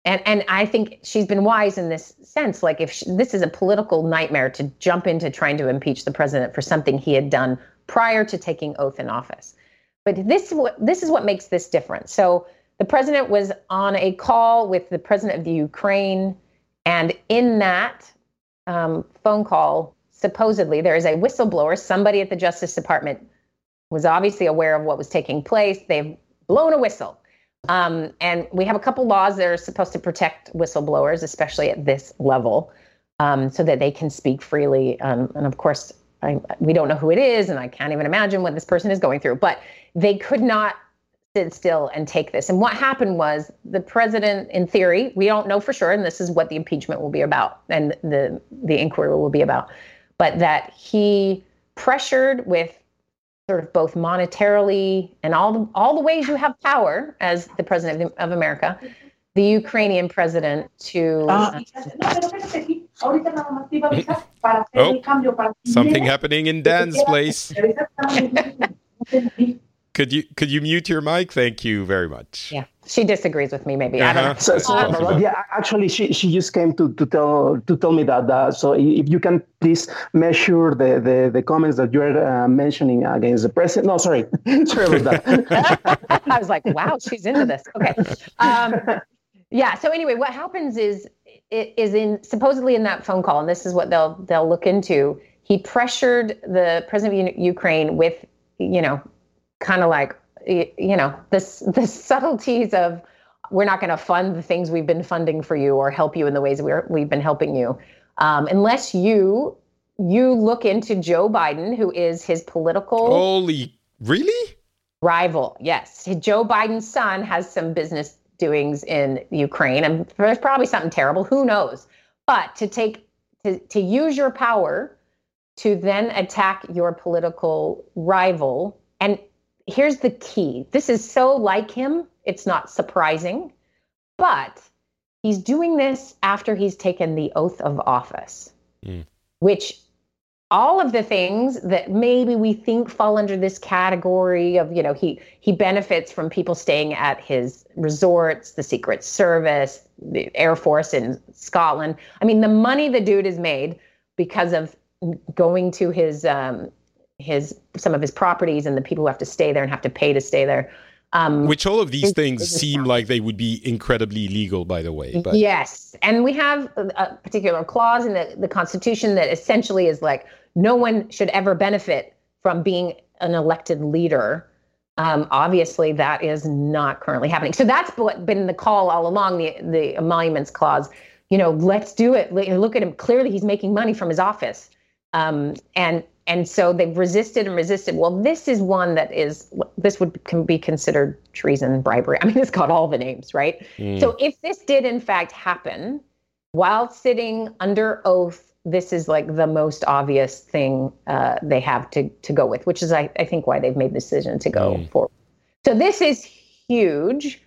and and I think she's been wise in this sense. Like if she, this is a political nightmare to jump into trying to impeach the president for something he had done prior to taking oath in office, but this what this is what makes this different. So the president was on a call with the president of the Ukraine, and in that um, phone call, supposedly there is a whistleblower. Somebody at the Justice Department was obviously aware of what was taking place. They've blown a whistle um, and we have a couple laws that are supposed to protect whistleblowers, especially at this level, um, so that they can speak freely. Um, and of course, I, we don't know who it is, and I can't even imagine what this person is going through. But they could not sit still and take this. And what happened was the president, in theory, we don't know for sure, and this is what the impeachment will be about, and the the inquiry will be about, but that he pressured with sort of both monetarily and all the, all the ways you have power as the president of, of America, the Ukrainian president to. Uh, oh, (laughs) something happening in Dan's place. (laughs) Could you could you mute your mic? Thank you very much. Yeah, she disagrees with me. Maybe uh-huh. I don't uh-huh. know. So, so yeah, actually, she, she just came to, to tell to tell me that. Uh, so if you can please measure the the, the comments that you're uh, mentioning against the president. No, sorry, (laughs) sorry about that. (laughs) I was like, wow, she's into this. Okay. Um, yeah. So anyway, what happens is it is in supposedly in that phone call, and this is what they'll they'll look into. He pressured the president of Ukraine with you know kind of like you know this the subtleties of we're not going to fund the things we've been funding for you or help you in the ways we're, we've been helping you. Um, unless you you look into joe biden who is his political holy really? rival yes. Joe biden's son has some business doings in ukraine and there's probably something terrible who knows? But to take to, to use your power to then attack your political rival and here's the key this is so like him, it's not surprising, but he's doing this after he's taken the oath of office, mm. which all of the things that maybe we think fall under this category of you know he he benefits from people staying at his resorts the secret service the air force in scotland i mean the money the dude has made because of going to his um, his some of his properties and the people who have to stay there and have to pay to stay there. Um, Which all of these things seem like they would be incredibly legal, by the way. But. Yes, and we have a particular clause in the, the Constitution that essentially is like no one should ever benefit from being an elected leader. Um, obviously, that is not currently happening. So that's what been the call all along. The the emoluments clause. You know, let's do it. Look at him. Clearly, he's making money from his office. Um, and and so they've resisted and resisted. Well, this is one that is this would can be considered treason, bribery. I mean, it's got all the names, right? Mm. So if this did in fact happen while sitting under oath, this is like the most obvious thing uh, they have to to go with, which is I, I think why they've made the decision to go mm. forward. So this is huge,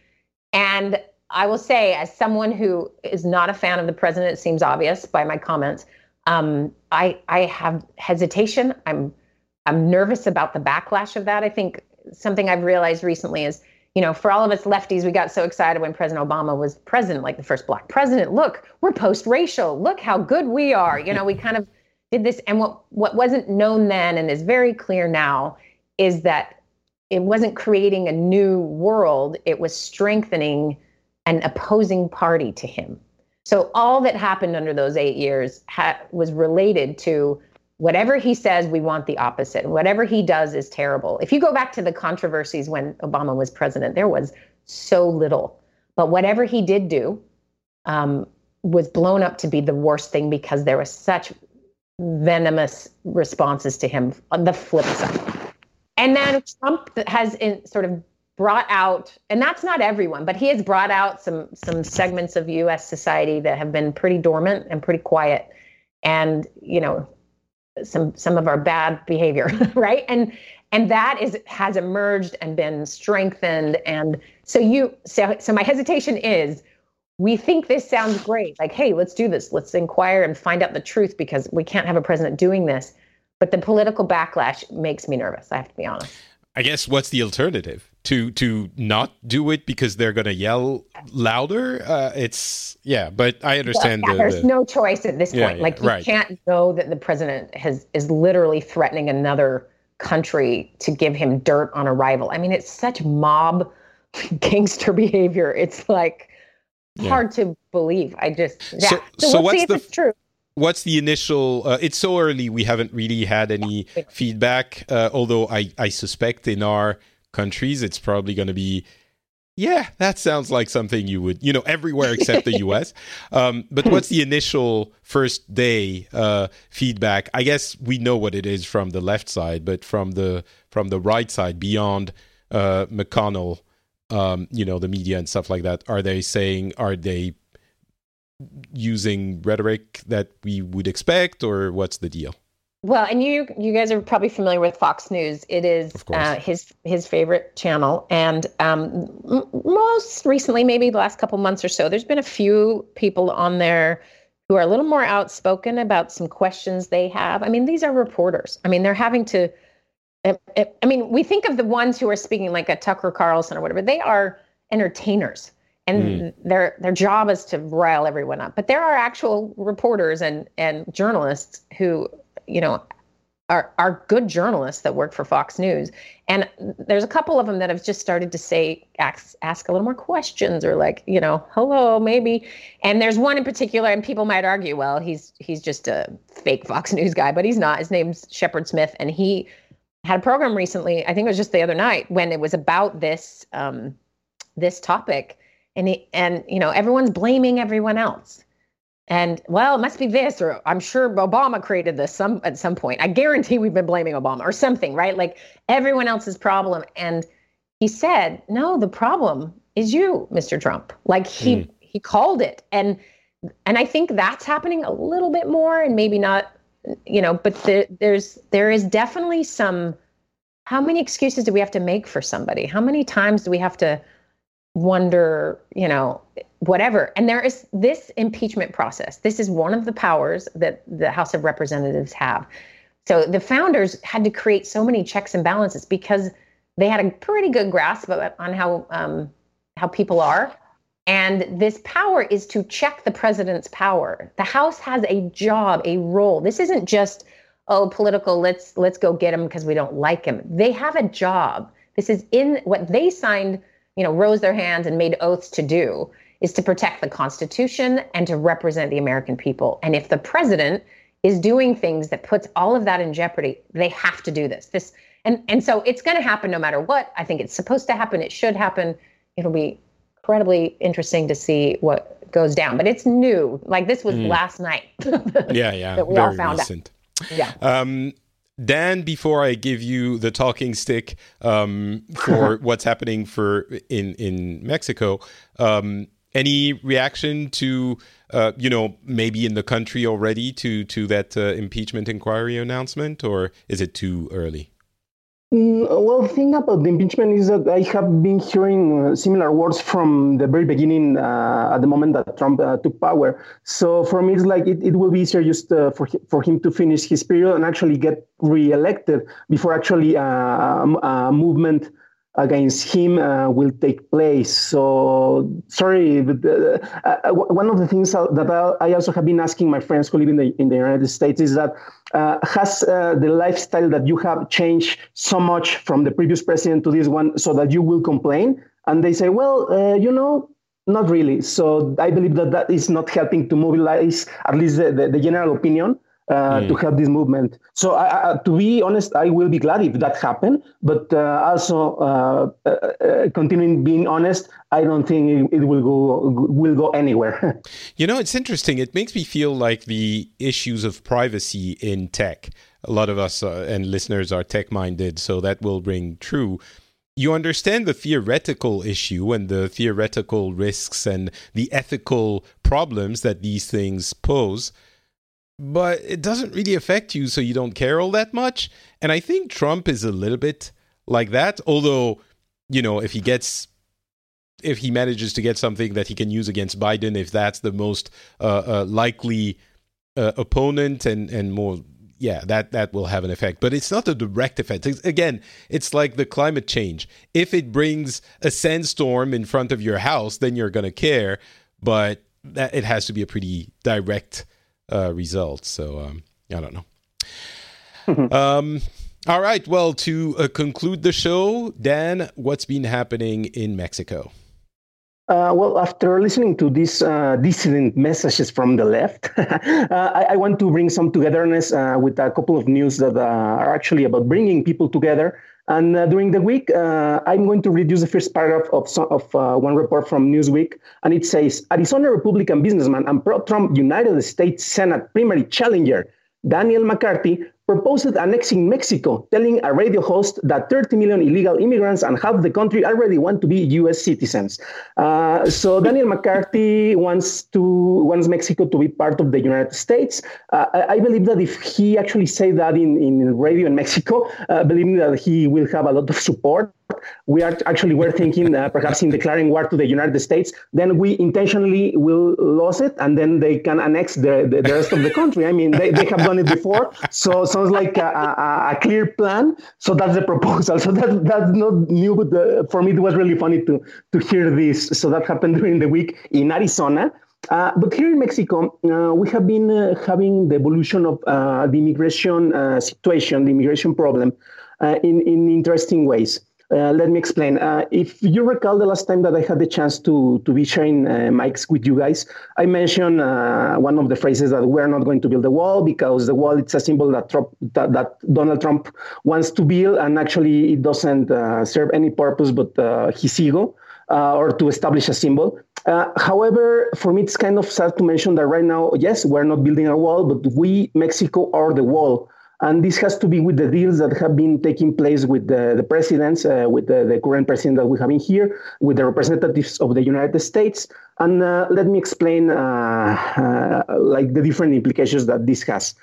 and I will say, as someone who is not a fan of the president, it seems obvious by my comments um, I I have hesitation. I'm I'm nervous about the backlash of that. I think something I've realized recently is, you know, for all of us lefties, we got so excited when President Obama was president, like the first black president. Look, we're post-racial. Look how good we are. You know, we kind of did this, and what what wasn't known then and is very clear now is that it wasn't creating a new world. It was strengthening an opposing party to him. So all that happened under those eight years ha- was related to whatever he says, we want the opposite. Whatever he does is terrible. If you go back to the controversies when Obama was president, there was so little. But whatever he did do um, was blown up to be the worst thing because there was such venomous responses to him on the flip side. And then Trump has in, sort of brought out, and that's not everyone, but he has brought out some some segments of U.S. society that have been pretty dormant and pretty quiet, and you know, some some of our bad behavior, (laughs) right? And and that is has emerged and been strengthened. And so you so so my hesitation is we think this sounds great. Like, hey, let's do this. Let's inquire and find out the truth because we can't have a president doing this. But the political backlash makes me nervous. I have to be honest. I guess what's the alternative to to not do it because they're going to yell louder? Uh, it's yeah, but I understand. Yeah, the, there's the, no choice at this Yeah, point. yeah, like you right. can't know that the president has is literally threatening another country to give him dirt on arrival. I mean, it's such mob (laughs) gangster behavior. It's like hard to believe. I just yeah. So- So, so we'll what's see if the- it's true. what's the initial? Uh, it's so early; we haven't really had any feedback. Uh, although I I suspect in our countries, it's probably going to be. Yeah, that sounds like something you would, you know, everywhere except the U.S. (laughs) Um, but what's the initial first day uh, feedback? I guess we know what it is from the left side, but from the from the right side, beyond uh, McConnell, um, you know, the media and stuff like that, are they saying? Are they using rhetoric that we would expect, or what's the deal? Well, and you you guys are probably familiar with Fox News. It is uh, his his favorite channel, and um, m- most recently, maybe the last couple months or so, there's been a few people on there who are a little more outspoken about some questions they have. I mean, these are reporters. I mean, they're having to. I I mean, we think of the ones who are speaking like a Tucker Carlson or whatever. They are entertainers, and their their job is to rile everyone up. But there are actual reporters and and journalists who you know are are good journalists that work for Fox News. And there's a couple of them that have just started to say ask ask a little more questions or like, you know, hello, maybe. And there's one in particular and people might argue, well, he's he's just a fake Fox (laughs) News guy, but he's not. His name's Shepard Smith and he had a program recently, I think it was just the other night when it was about this um this topic and he, and you know, everyone's blaming everyone else and well, it must be this, or I'm sure Obama created this some at some point. I guarantee we've been blaming Obama or something, right? Like everyone else's problem. And he said, "No, the problem is you, Mr. Trump." Like he hmm. he called it, and and I think that's happening a little bit more, and maybe not, you know. But the, there's there is definitely some. How many excuses do we have to make for somebody? How many times do we have to wonder, you know, whatever. And there is this impeachment process. This is one of the powers that the House of Representatives have. So the founders had to create so many checks and balances because they had a pretty good grasp of, on how um, how people are. And this power is to check the president's power. The House has a job, a role. This isn't just oh political. Let's let's go get him because we don't like him. They have a job. This is in what they signed. You know, rose their hands and made oaths to do is to protect the Constitution and to represent the American people. And if the president is doing things that puts all of that in jeopardy, they have to do this. This and and so it's going to happen no matter what. I think it's supposed to happen. It should happen. It'll be incredibly interesting to see what goes down. But it's new. Like this was last night. (laughs) Yeah, yeah, That we very all found out. recent. yeah. Um, Dan, before I give you the talking stick um, for (laughs) what's happening for in in Mexico, um, any reaction to uh, you know maybe in the country already to to that uh, impeachment inquiry announcement, or is it too early? Mm, well, thing about the impeachment is that I have been hearing uh, similar words from the very beginning uh, at the moment that Trump uh, took power. So for me, it's like it, it will be easier just uh, for, for him to finish his period and actually get reelected before actually uh, a movement against him uh, will take place. So sorry, but uh, uh, one of the things that I also have been asking my friends who live in the in the United States is that uh, has uh, the lifestyle that you have changed so much from the previous president to this one, so that you will complain? And they say, well, uh, you know. Not really. So I believe that that is not helping to mobilize at least the, the, the general opinion uh, to help this movement. So, I, I, to be honest, I will be glad if that happened. But uh, also, uh, uh, uh, continuing being honest, I don't think it, it will go will go anywhere. (laughs) You know, it's interesting. It makes me feel like the issues of privacy in tech. A lot of us uh, and listeners are tech minded, so that will ring true. you understand the theoretical issue and the theoretical risks and the ethical problems that these things pose, but it doesn't really affect you, so you don't care all that much. And I think Trump is a little bit like that, although, you know, if he gets if he manages to get something that he can use against Biden, if that's the most uh, uh, likely uh, opponent and and more yeah, that that will have an effect. But it's not a direct effect. It's, again, it's like the climate change. If it brings a sandstorm in front of your house, then you're going to care. But that, it has to be a pretty direct uh, result. So um, I don't know. (laughs) um, all right. Well, to uh, conclude the show, Dan, what's been happening in Mexico? Uh, well, after listening to these uh, dissident messages from the left, (laughs) uh, I, I, want to bring some togetherness uh, with a couple of news that uh, are actually about bringing people together. And uh, during the week, I'm going to read you the first paragraph of, some, of one report from Newsweek. And it says Arizona Republican businessman and pro Trump United States Senate primary challenger Daniel McCarthy proposed annexing Mexico, telling a radio host that 30 million illegal immigrants and half the country already want to be U.S. citizens. Uh, so Daniel McCarthy wants to wants Mexico to be part of the United States. Uh, I, I, believe that if he actually say that in, in radio in Mexico, uh, believing that he will have a lot of support we are actually were thinking uh, perhaps in declaring war to the United States, then we intentionally will lose it, and then they can annex the, the, the rest of the country. I mean, they, they have done it before, so sounds like a, a, a, clear plan. So that's the proposal. (laughs) So that that's not new, but the, for me it was really funny to to hear this. So that happened during the week in Arizona. Uh, but here in Mexico, uh, we have been uh, having the evolution of uh, the immigration uh, situation, the immigration problem, uh, in in interesting ways. Uh, let me explain. Uh, if you recall the last time that I had the chance to, to be sharing uh, mics with you guys, I mentioned uh, one of the phrases that we're not going to build a wall because the wall it's a symbol that, Trump, that, that Donald Trump wants to build, and actually it doesn't uh, serve any purpose but uh, his ego or to establish a symbol. however, for me, it's kind of sad to mention that right now, yes, we're not building a wall, but we, Mexico, are the wall and this has to be with the deals that have been taking place with the, the presidents, uh, with the, the, current president that we have in here, with the representatives of the United States. And uh, let me explain uh, uh like the different implications that this has.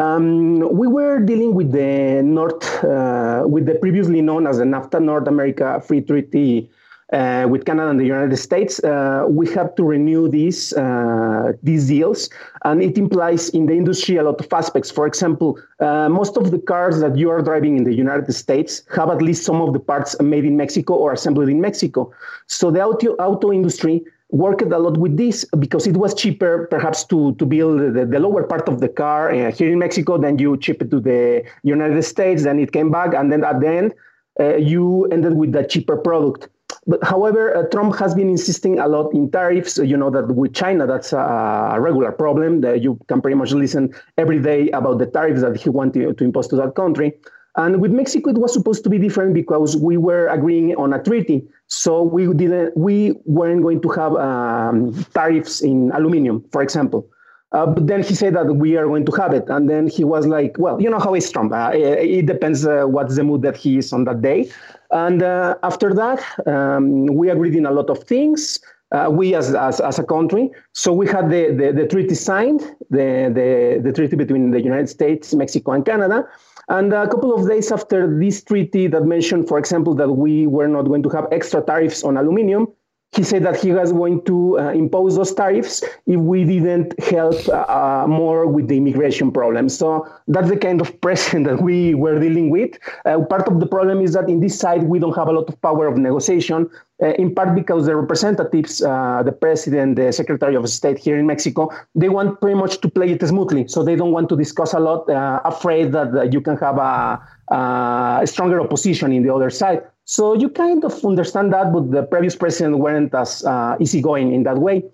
Um, we were dealing with the North, uh, with the previously known as the NAFTA North America Free Treaty uh, with Canada and the United States, uh, we have to renew these uh, these deals, and it implies in the industry a lot of aspects. For example, uh, most of the cars that you are driving in the United States have at least some of the parts made in Mexico or assembled in Mexico. So the auto auto industry worked a lot with this because it was cheaper perhaps to, to build the, the lower part of the car uh, here in Mexico, then you ship it to the United States, then it came back, and then at the end, uh, you ended with a cheaper product. But however, uh, Trump has been insisting a lot in tariffs. You know that with China, that's a, a regular problem. That you can pretty much listen every day about the tariffs that he wanted to impose to that country. And with Mexico, it was supposed to be different because we were agreeing on a treaty. So we didn't, we weren't going to have um, tariffs in aluminum, for example. Uh, but then he said that we are going to have it. And then he was like, well, you know how he's Trump. Uh, it, it, depends uh, what's the mood that he is on that day. And uh, after that, um, we agreed in a lot of things. Uh, we as, as, as a country. So we had the, the, the treaty signed, the, the, the treaty between the United States, Mexico, and Canada. And a couple of days after this treaty that mentioned, for example, that we were not going to have extra tariffs on aluminum, he said that he was going to uh, impose those tariffs if we didn't help uh, uh, more with the immigration problem. So that's the kind of (laughs) precedent that we were dealing with. Uh, part of the problem is that in this side, we don't have a lot of power of negotiation, uh, in part because the representatives, uh, the president, the secretary of state here in Mexico, they want pretty much to play it smoothly. So they don't want to discuss a lot, afraid that you can have a, a stronger opposition in the other side. So you kind of understand that, but the previous president weren't as uh, easygoing in that way.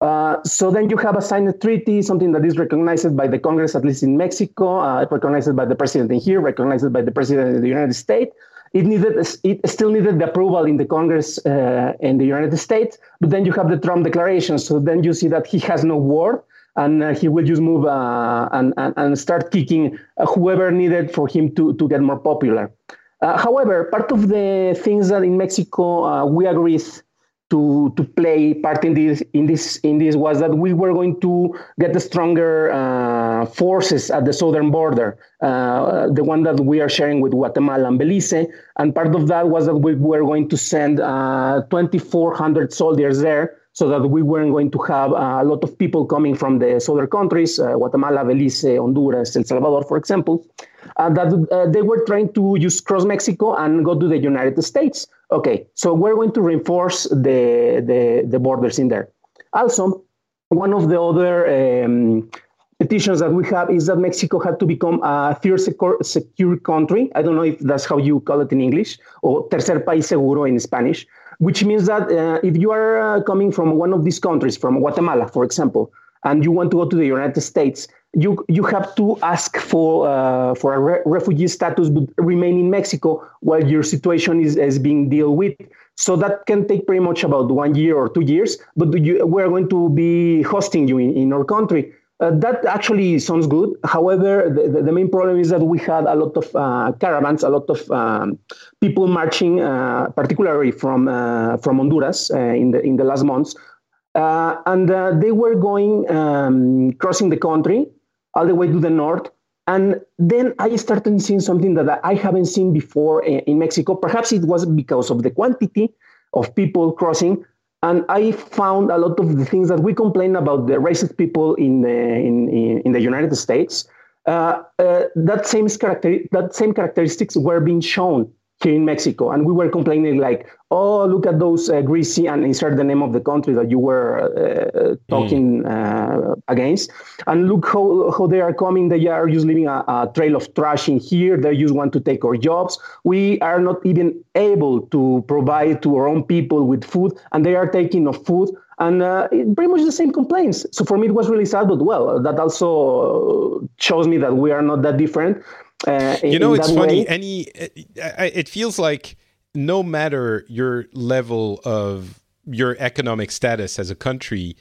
Uh, so then you have a signed treaty, something that is recognized by the Congress, at least in Mexico, uh, recognized by the president in here, recognized by the president in the United States. It needed, it still needed the approval in the Congress uh, in the United States, but then you have the Trump declaration. So then you see that he has no word, and uh, he will just move uh, and, and, and start kicking whoever needed for him to to get more popular. Uh, however, part of the things that in Mexico uh, we agreed to to play part in this in this in this was that we were going to get the stronger uh, forces at the southern border, uh, the one that we are sharing with Guatemala and Belize, and part of that was that we were going to send uh, 2,400 soldiers there. So that we weren't going to have a lot of people coming from the southern countries, uh, Guatemala, Belize, Honduras, El Salvador, for example, uh, that uh, they were trying to use cross Mexico and go to the United States. Okay, so we're going to reinforce the, the, the borders in there. Also, one of the other um, petitions that we have is that Mexico had to become a third secure, country. I don't know if that's how you call it in English, or tercer país seguro in Spanish, which means that uh, if you are uh, coming from one of these countries, from Guatemala, for example, and you want to go to the United States, you you have to ask for uh, for a re- refugee status but remain in Mexico while your situation is, is being dealt with. So that can take pretty much about one year or two years, but you, we're going to be hosting you in, in our country. Uh, that actually sounds good. However, the, the, main problem is that we had a lot of uh, caravans, a lot of um, people marching, uh, particularly from uh, from Honduras uh, in the in the last months, uh, and they were going um, crossing the country all the way to the north. And then I started seeing something that I haven't seen before in Mexico. Perhaps it was because of the quantity of people crossing. And I found a lot of the things that we complain about the racist people in the, in, in the United States. Uh, uh, that same character, that same characteristics were being shown here in Mexico, and we were complaining like, "Oh, look at those uh, greasy," and insert the name of the country that you were uh, talking mm. uh, against, and look how, how they are coming. They are just leaving a, a, trail of trash in here. They just want to take our jobs. We are not even able to provide to our own people with food, and they are taking of food. And uh, pretty much the same complaints. So for me, it was really sad, but well, that also shows me that we are not that different. Uh, you know, it's funny. Way. Any, it feels like no matter your level of your economic status as a country,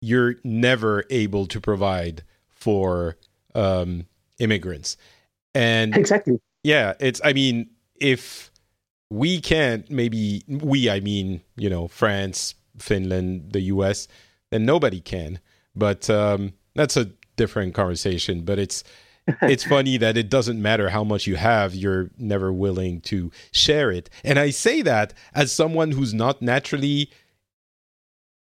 you're never able to provide for um, immigrants. And exactly, yeah, it's. I mean, if we can't, maybe we, I mean, you know, France, Finland, the U.S., then nobody can. But um, that's a different conversation. But it's (laughs) it's funny that it doesn't matter how much you have, you're never willing to share it. And I say that as someone who's not naturally,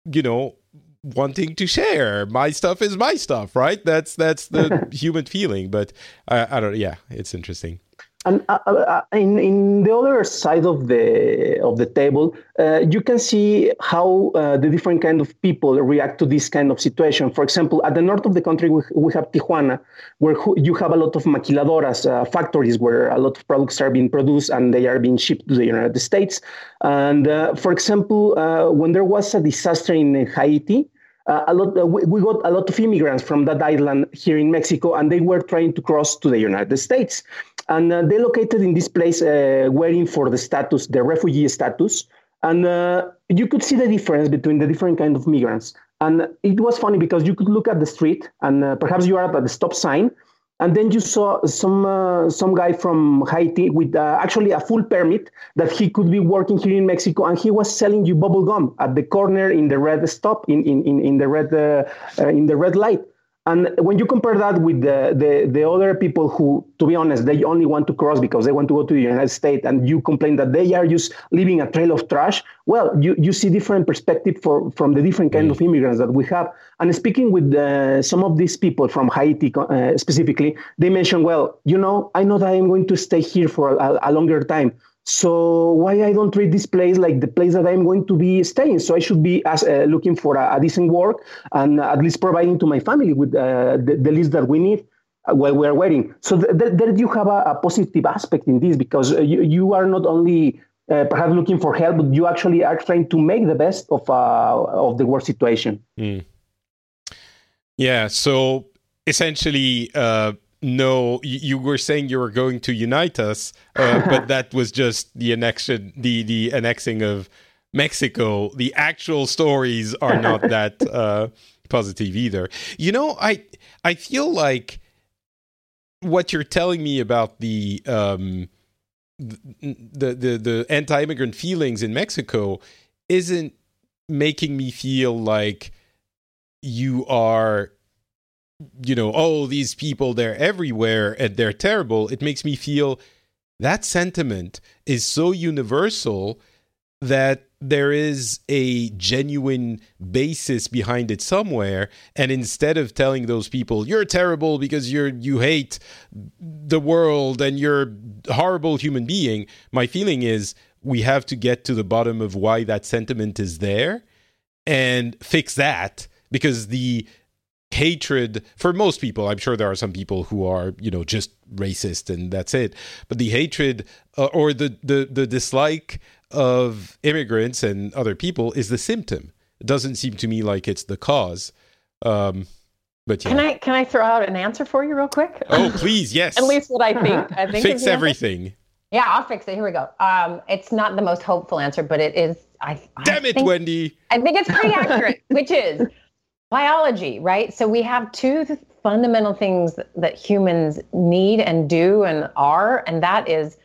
you know, wanting to share. My stuff is my stuff, right? That's that's the (laughs) human feeling. But I, I don't. Yeah, it's interesting. And uh, uh, uh, in, in the other side of the of the table, uh, you can see how uh, the different kind of people react to this kind of situation. For example, at the north of the country, we, we have Tijuana, where you have a lot of maquiladoras, uh, factories where a lot of products are being produced and they are being shipped to the United States. And for example, when there was a disaster in Haiti, uh, a lot, uh, we, we, got a lot of immigrants from that island here in Mexico, and they were trying to cross to the United States. And uh, they located in this place, uh, waiting for the status, the refugee status. And uh, you could see the difference between the different kind of migrants. And it was funny because you could look at the street, and uh, perhaps you are at the stop sign, and then you saw some uh, some guy from Haiti with uh, actually a full permit that he could be working here in Mexico, and he was selling you bubble gum at the corner in the red stop in in in, in the red uh, in the red light. And when you compare that with the, the, the other people who, to be honest, they only want to cross because they want to go to the United States, and you complain that they are just leaving a trail of trash, well, you, you see different perspective for, from the different kind mm. of immigrants that we have. And speaking with uh, some of these people from Haiti uh, specifically, they mention, well, you know, I know that I'm going to stay here for a, a longer time. So why I don't treat this place like the place that I'm going to be staying? So I should be as, uh, looking for a, a, decent work and at least providing to my family with uh, the, the list that we need uh, while we're waiting. So th- th- there you have a, a, positive aspect in this because uh, you, you are not only uh, perhaps looking for help, but you actually are trying to make the best of uh, of the work situation. Mm. Yeah. So essentially no, you were saying you were going to unite us, uh, (laughs) but that was just the annexion, the the annexing of Mexico. The actual stories are not (laughs) that uh, positive either. You know, I I feel like what you're telling me about the um, the the the anti-immigrant feelings in Mexico isn't making me feel like you are you know oh these people they're everywhere and they're terrible. It makes me feel that sentiment is so universal that there is a genuine basis behind it somewhere. And instead of telling those people you're terrible because you're you hate the world and you're a horrible human being my feeling is we have to get to the bottom of why that sentiment is there and fix that because the hatred for most people. I'm sure there are some people who are you know just racist and that's it. But the hatred uh, or the, the the dislike of immigrants and other people is the symptom. It doesn't seem to me like it's the cause. Um but yeah. can i can i throw out an answer for you real quick? Oh please yes. At least what i think. I think fix everything. Yeah i'll fix it. Here we go. Um it's not the most hopeful answer but it is i damn I it think, wendi. I think it's pretty accurate which is biology, right? So we have two fundamental things that humans need and do and are, and that is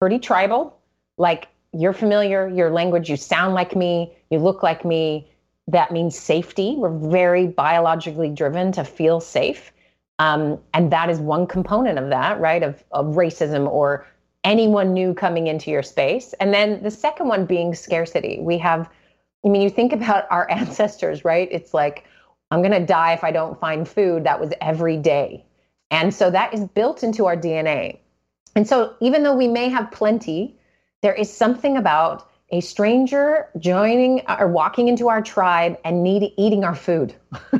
pretty tribal. Like you're familiar, your language, you sound like me, you look like me. That means safety. We're very biologically driven to feel safe. Um, and that is one component of that, right? Of, of racism or anyone new coming into your space. And then the second one being scarcity. We have, I mean, you think about our (laughs) ancestors, right? It's like, I'm going to die if I don't find food. That was every day. And so that is built into our DNA. And so even though we may have plenty, there is something about a stranger joining or walking into our tribe and need, eating our food.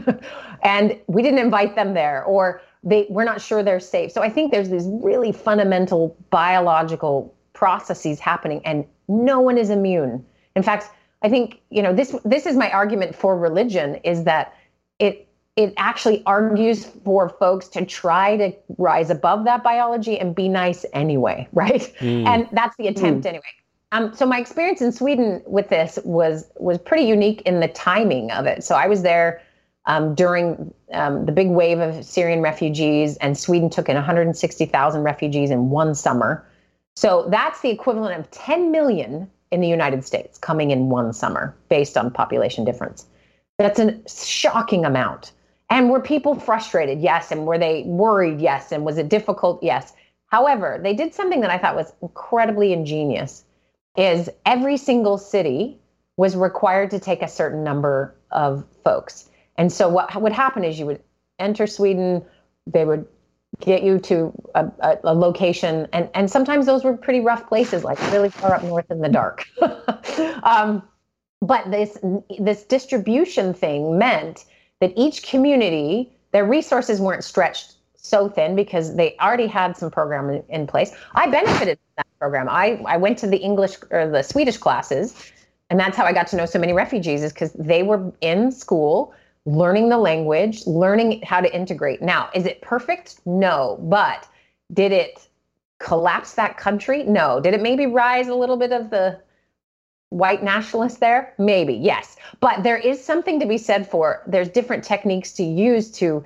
(laughs) and we didn't invite them there or they we're not sure they're safe. So I think there's these really fundamental biological processes happening and no one is immune. In fact, I think, you know, this this is my argument for religion is that it it actually argues for folks to try to rise above that biology and be nice anyway, (laughs) right? Mm. And that's the attempt mm. anyway. Um, so my experience in Sweden with this was was pretty unique in the timing of it. So I was there um, during um, the big wave of Syrian refugees, and Sweden took in 160,000 refugees in one summer. So that's the equivalent of 10 million in the United States coming in one summer, based on population difference. That's a shocking amount. And were people frustrated? Yes. And were they worried? Yes. And was it difficult? Yes. However, they did something that I thought was incredibly ingenious is every single city was required to take a certain number of folks. And so what would happen is you would enter Sweden, they would get you to a, a, a location, and, and sometimes those were pretty rough places, like really far up north in the dark. (laughs) um, but this this distribution thing meant that each community their resources weren't stretched so thin because they already had some program in, in place. I benefited from that program. I i went to the english or the swedish classes and that's how i got to know so many refugees is because they were in school learning the language learning how to integrate. Now is it perfect? No. But did it collapse that country? No. Did it maybe rise a little bit of the white nationalists there? Maybe, yes. But there is something to be said for there's different techniques to use to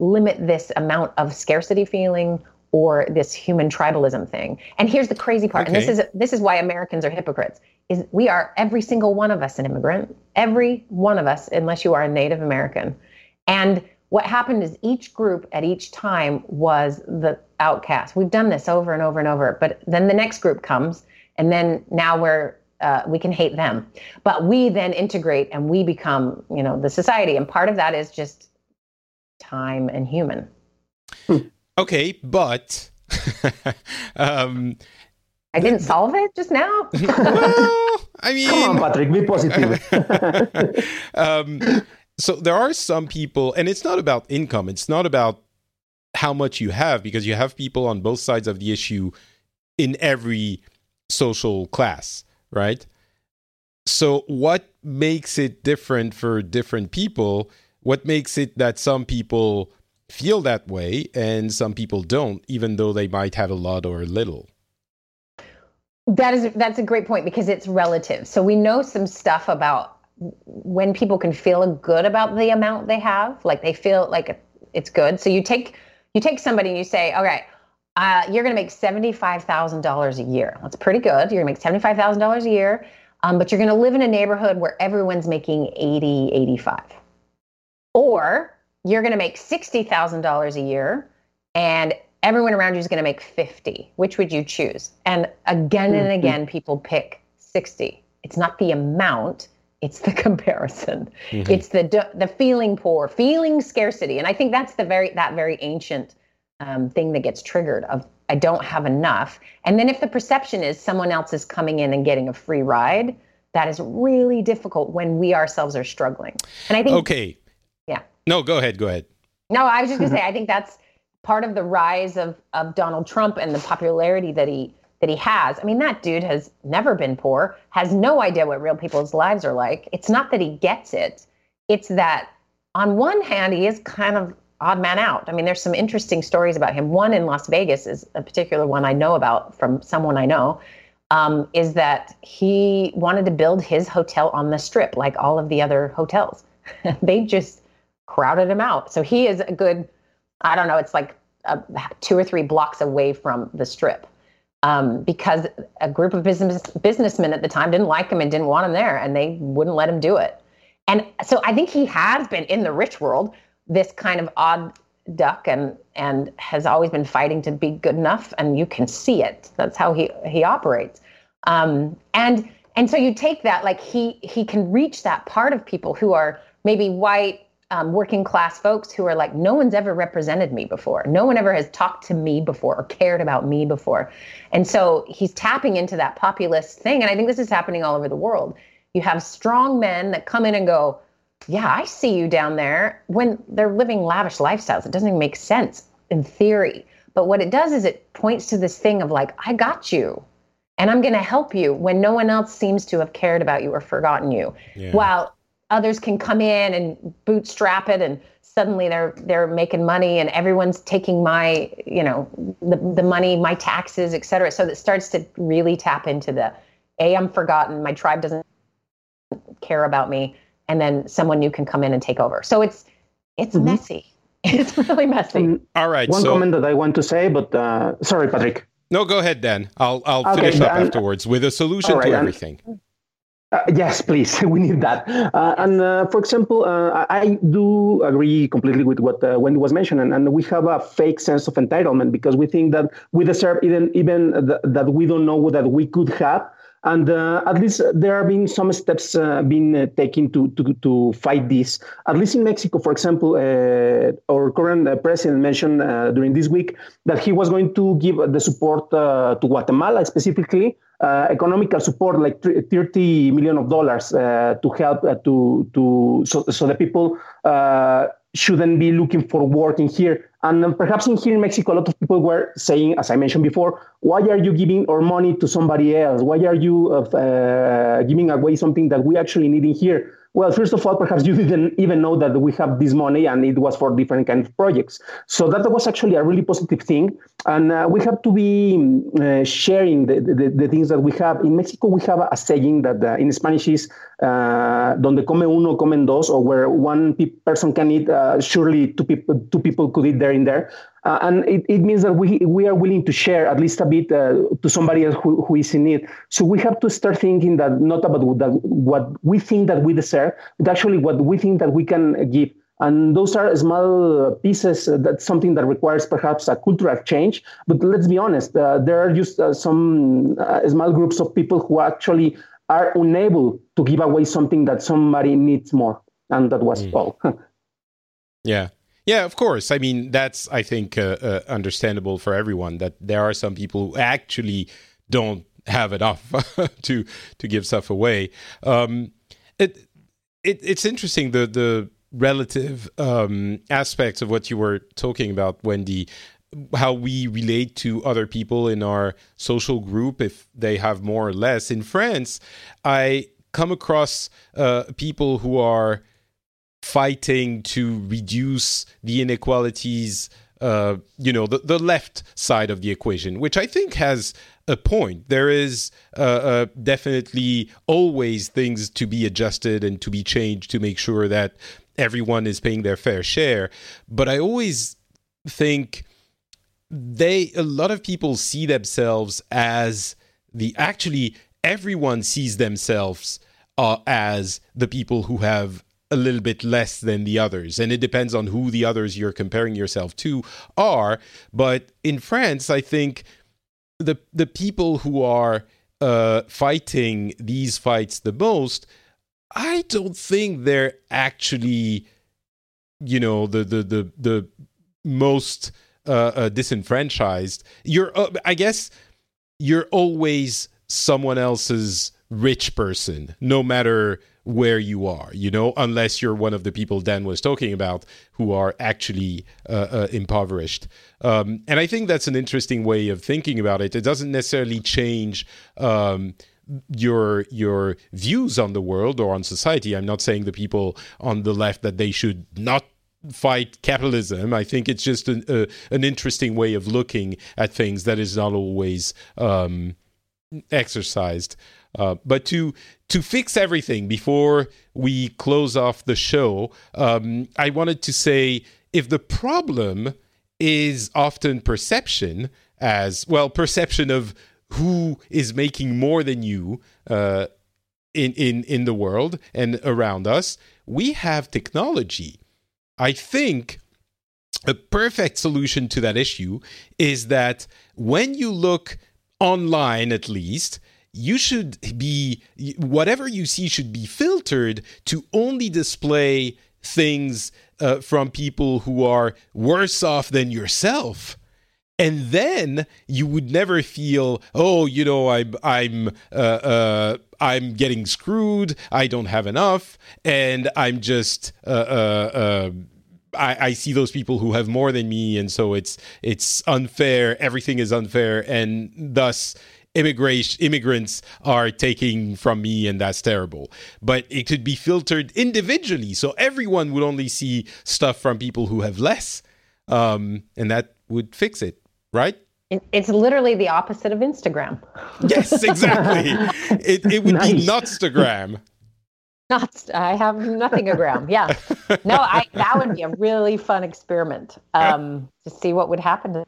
limit this amount of scarcity feeling or this human tribalism thing. And here's the crazy part, okay. and this is this is why Americans are hypocrites. Is we are every single one of us an immigrant, every one of us, unless you are a Native American. And what happened is each group at each time was the outcast. We've done this over and over and over, but then the next group comes and then now we're uh, we can hate them but we then integrate and we become you know the society and part of that is just time and human okay but (laughs) um I didn't solve it just now. (laughs) well, I mean, (laughs) come on, Patrick, be positive. um, so there are some people, and it's not about income. It's not about how much you have, because you have people on both sides of the issue in every social class, right? So, what makes it different for different people? What makes it that some people feel that way and some people don't, even though they might have a lot or a little? That is that's a great point because it's relative. So we know some stuff about when people can feel good about the amount they have, like they feel like it's good. So you take you take somebody and you say, "All right, uh, you're going to make $75,000 a year. That's pretty good. You're going to make $75,000 a year, um, but you're going to live in a neighborhood where everyone's making 80, 85. Or you're going to make $60,000 a year and everyone around you is going to make 50. Which would you choose? And again and mm-hmm. again, people pick 60. It's not the amount, it's the (laughs) comparison. Mm-hmm. It's the the feeling poor, feeling scarcity. And I think that's the very that very ancient um, thing that gets triggered of I don't have enough. And then if the perception is someone else is coming in and getting a free ride, that is really difficult when we ourselves are struggling. And I think Okay. Yeah. No, go ahead, go ahead. No, I was just going to say (laughs) I think that's part of the rise of of Donald Trump and the popularity that he that he has. I mean, that dude has never been poor, has no idea what real people's lives are like. It's not that he gets it, it's that on one hand, he is kind of odd man out. I mean, there's some interesting stories about him. One in Las Vegas is a particular one I know about from someone I know. Um, is that he wanted to build his hotel on the strip like all of the other hotels. (laughs) they just crowded him out. So he is a good, I don't know, it's like a, two or three blocks away from the strip um, because a group of business businessmen at the time didn't like him and didn't want him there, and they wouldn't let him do it. And so I think he has been in the rich world this kind of odd duck and and has always been fighting to be good enough, and you can see it. That's how he he operates. Um, and and so you take that like he he can reach that part of people who are maybe white um, working class folks who are like, no one's ever represented me before. No one ever has talked to me before or cared about me before. And so he's tapping into that populist thing. And I think this is happening all over the world. You have strong men that come in and go, yeah, I see you down there when they're living lavish lifestyles. It doesn't even make sense in theory. But what it does is it points to this thing of like, I got you and I'm going to help you when no one else seems to have cared about you or forgotten you. Yeah. While others can come in and bootstrap it and suddenly they're they're making money and everyone's taking my you know the, the money my taxes et cetera so that starts to really tap into the a i'm forgotten my tribe doesn't care about me and then someone new can come in and take over so it's it's mm-hmm. messy (laughs) it's really messy um, all right one so, comment that i want to say but uh, sorry patrick no go ahead dan i'll i'll okay, finish up afterwards with a solution right, to everything uh, yes, please. (laughs) We need that. Uh, and uh, for example, uh, I do agree completely with what uh, Wendi was mentioning, and we have a fake sense of entitlement because we think that we deserve even even th- that we don't know that we could have. And uh, at least there have been some steps being taken to, to to fight this. At least in Mexico, for example, our current president mentioned during this week that he was going to give the support to Guatemala specifically uh, economical support, like 30 million of dollars uh, to help uh, to to so, so the people uh, shouldn't be looking for work in here. And perhaps in here in Mexico, a lot of people were saying, as I mentioned before, why are you giving our money to somebody else? Why are you uh, giving away something that we actually need in here? Well, first of all, perhaps you didn't even know that we have this money and it was for different kind of projects. So that was actually a really positive thing. And uh, we have to be uh, sharing the, the, the, things that we have. In Mexico, we have a, saying that uh, in Spanish is uh, donde come uno, comen dos, or where one pe- person can eat, uh, surely two people, two people could eat there and there. Uh, and it, it means that we, we are willing to share at least a bit uh, to somebody else who, who is in need. So we have to start thinking that not about what, what we think that we deserve, but actually what we think that we can give. And those are small pieces. Uh, that's something that requires perhaps a cultural change. But let's be honest, uh, there are just uh, some uh, small groups of people who actually are unable to give away something that somebody needs more. And that was mm. all. (laughs) yeah. Yeah, of course. I mean, that's I think uh, uh, understandable for everyone that there are some people who actually don't have enough (laughs) to to give stuff away. Um, it, it it's interesting the the relative um, aspects of what you were talking about, Wendi. How we relate to other people in our social group, if they have more or less. In France, I come across uh, people who are fighting to reduce the inequalities uh, you know the, the left side of the equation which i think has a point. There is uh, uh, definitely always things to be adjusted and to be changed to make sure that everyone is paying their fair share. But i always think they a lot of people see themselves as the actually everyone sees themselves uh, as the people who have a little bit less than the others. And it depends on who the others you're comparing yourself to are. But in France I think the the people who are uh, fighting these fights the most I don't think they're actually you know the the the the most uh, uh, disenfranchised. You're uh, I guess you're always someone else's rich person, no matter where you are, you know, unless you're one of the people Dan was talking about who are actually uh, uh, impoverished. Um, and I think that's an interesting way of thinking about it. It doesn't necessarily change. Um, your your views on the world or on society. I'm not saying the people on the left that they should not fight capitalism. I think it's just an, uh, an interesting way of looking at things that is not always um, exercised. Uh, but to to fix everything before we close off the show, um, I wanted to say if the problem is often perception, as well, perception of who is making more than you uh, in in in the world and around us, we have technology. I think a perfect solution to that issue is that when you look online at least you should be whatever you see should be filtered to only display things uh, from people who are worse off than yourself. And then you would never feel oh you know i'm i'm uh, uh, i'm getting screwed. I don't have enough. And i'm just uh, uh, uh I, I, see those people who have more than me, and so it's it's unfair. Everything is unfair, and thus immigration immigrants are taking from me, and that's terrible. But it could be filtered individually, so everyone would only see stuff from people who have less, um, and that would fix it, right? It's literally the opposite of Instagram. (laughs) Yes, exactly. it, it would nice. be Notstagram. (laughs) Not, I have nothing aground. Yeah, no, I that would be a really fun experiment (laughs) um, to see what would happen to.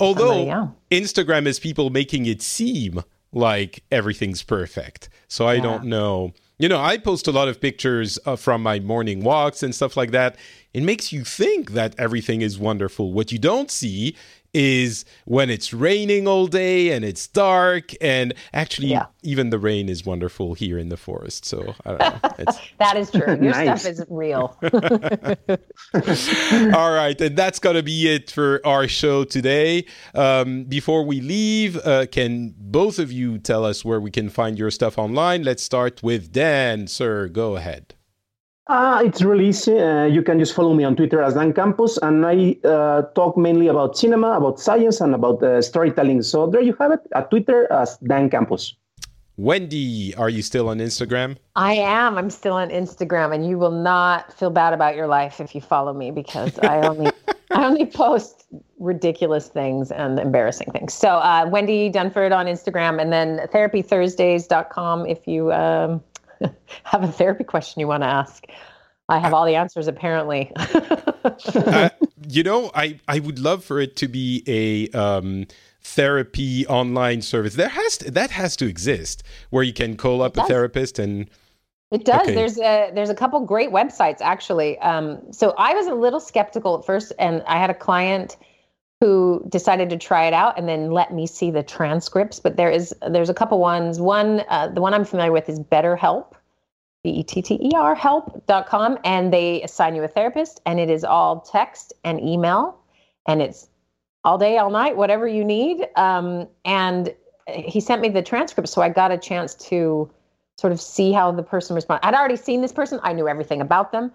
Although yeah. Instagram is people making it seem like everything's perfect, so I yeah. don't know. You know, I post a lot of pictures uh, from my morning walks and stuff like that. It makes you think that everything is wonderful. What you don't see is when it's raining all day and it's dark and actually yeah. even the rain is wonderful here in the forest so i don't know. (laughs) That is true. Your nice. stuff is real. (laughs) (laughs) All right and that's gonna be it for our show today. Um, before we leave uh, can both of you tell us where we can find your stuff online? Let's start with dan sir. Go ahead uh, it's really easy. Uh, you can just follow me on Twitter as Dan Campos, and I uh, talk mainly about cinema, about science, and about uh, storytelling. So there you have it at Twitter as Dan Campos. Wendi, are you still on Instagram? I am. I'm still on Instagram, and you will not feel bad about your life if you follow me because I only I only post ridiculous things and embarrassing things. So uh, Wendi Dunford on Instagram, and then therapythursdays.com if you. Um, (laughs) have a therapy question you want to ask. I have all the answers apparently. (laughs) uh, you know, I I would love for it to be a um, therapy online service. There has to, that has to exist where you can call up a therapist and. It does. Okay. There's a there's a couple great websites actually. Um, so I was a little skeptical at first, and I had a client who decided to try it out and then let me see the transcripts. But there is there's a couple ones. One uh, the one I'm familiar with is BetterHelp, B E T T E R help.com, and they assign you a therapist, and it is all text and email, and it's all day, all night, whatever you need. Um, and he sent me the transcript, so I got a chance to sort of see how the person responded. I'd already seen this person; I knew everything about them,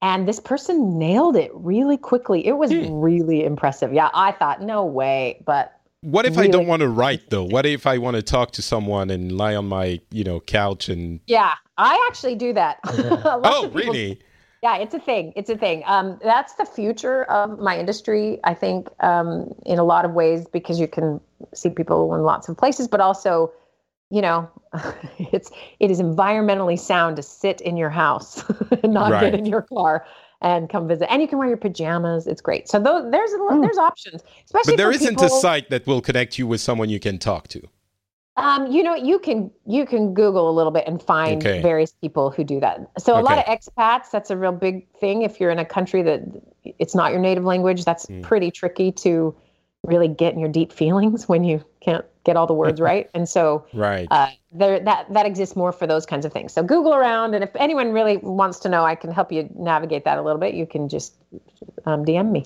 and this person nailed it really quickly. It was mm. really impressive. Yeah, I thought, no way. But what if really I don't want to write though? What if I want to talk to someone and lie on my, you know, couch and Yeah, I actually do that. (laughs) (laughs) oh, really? Yeah, it's a thing. It's a thing. Um, that's the future of my industry, I think, um, in a lot of ways, because you can see people in lots of places, but also you know, (laughs) it's it is environmentally sound to sit in your house and (laughs) not right. get in your car and come visit. And you can wear your pajamas. It's great. So those, there's mm. there's options, especially. But there isn't people, a site that will connect you with someone you can talk to. Um, you know, you can you can Google a little bit and find okay. various people who do that. So okay. a lot of expats, that's a real big thing. If you're in a country that it's not your native language, that's mm. pretty tricky to really get in your deep (laughs) feelings when you can't get all the words right. And so, (laughs) right, uh, there that that exists more for those kinds of things. So Google around, and if anyone really wants to know, I can help you navigate that a little bit. You can just um, DM me.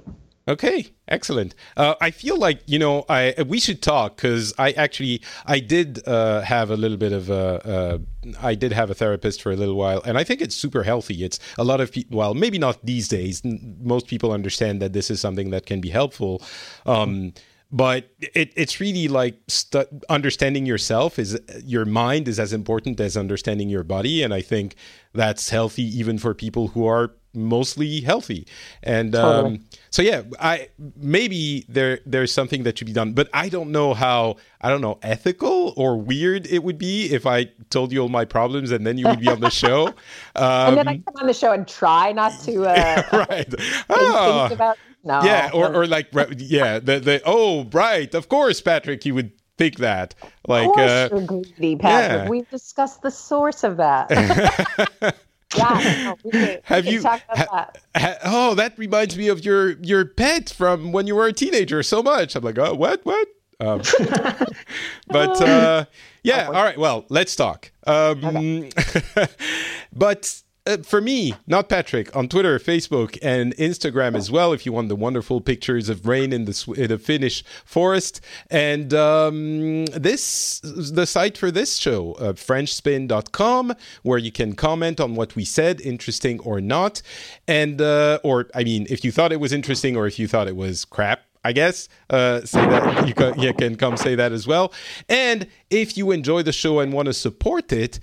Okay, excellent. Uh, I feel like you know I we should talk because I actually I did uh, have a little bit of a uh, I did have a therapist for a little while, and I think it's super healthy. It's a lot of people. Well, maybe not these days. Most people understand that this is something that can be helpful. Um, but it, it's really like st- understanding yourself is your mind is as important as understanding your body and i think that's healthy even for people who are mostly healthy. And totally. um, so yeah, I maybe there there's something that should be done, but I don't know how I don't know ethical or weird it would be if I told you all my problems and then you would be on the show. Um, (laughs) and then I um, come on the show and try not to uh, (laughs) right. (laughs) Oh. About, no. Yeah, or, or like yeah, the the oh right, of course, Patrick, you would think that. Like, of course uh, you're greedy, Patrick. Yeah. We've discussed the source of that. (laughs) Yeah, no, can, have you? Ha, ha, oh, that reminds me of your your pet from when you were a teenager. So much. I'm like, oh, what, what? Um, (laughs) but uh, (laughs) yeah, all right. Well, let's talk. Um, okay. but uh, for me, not Patrick, on Twitter, Facebook, and Instagram as well. If you want the wonderful pictures of rain in the in the Finnish forest, and um, this the site for this show, uh, FrenchSpin.com, where you can comment on what we said, interesting or not, and uh, or I mean, if you thought it was interesting or if you thought it was crap, I guess. Uh, say that you can, you can come say that as well. And if you enjoy the show and want to support it,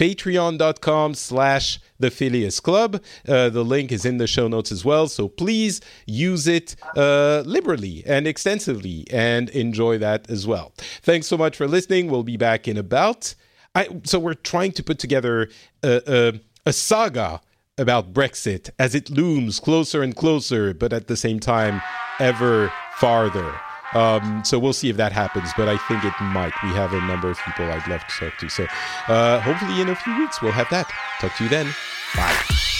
patreon.com slash the Phileas Club. Uh, the link is in the show notes as well. So please use it uh, liberally and extensively and enjoy that as well. Thanks so much for listening. We'll be back in about. I, so we're trying to put together a, a, a saga about Brexit as it looms closer and closer, but at the same time, ever farther. Um, so we'll see if that happens, but I think it might. We have a number of people I'd love to talk to. So uh, hopefully in a few weeks we'll have that. Talk to you then. Bye.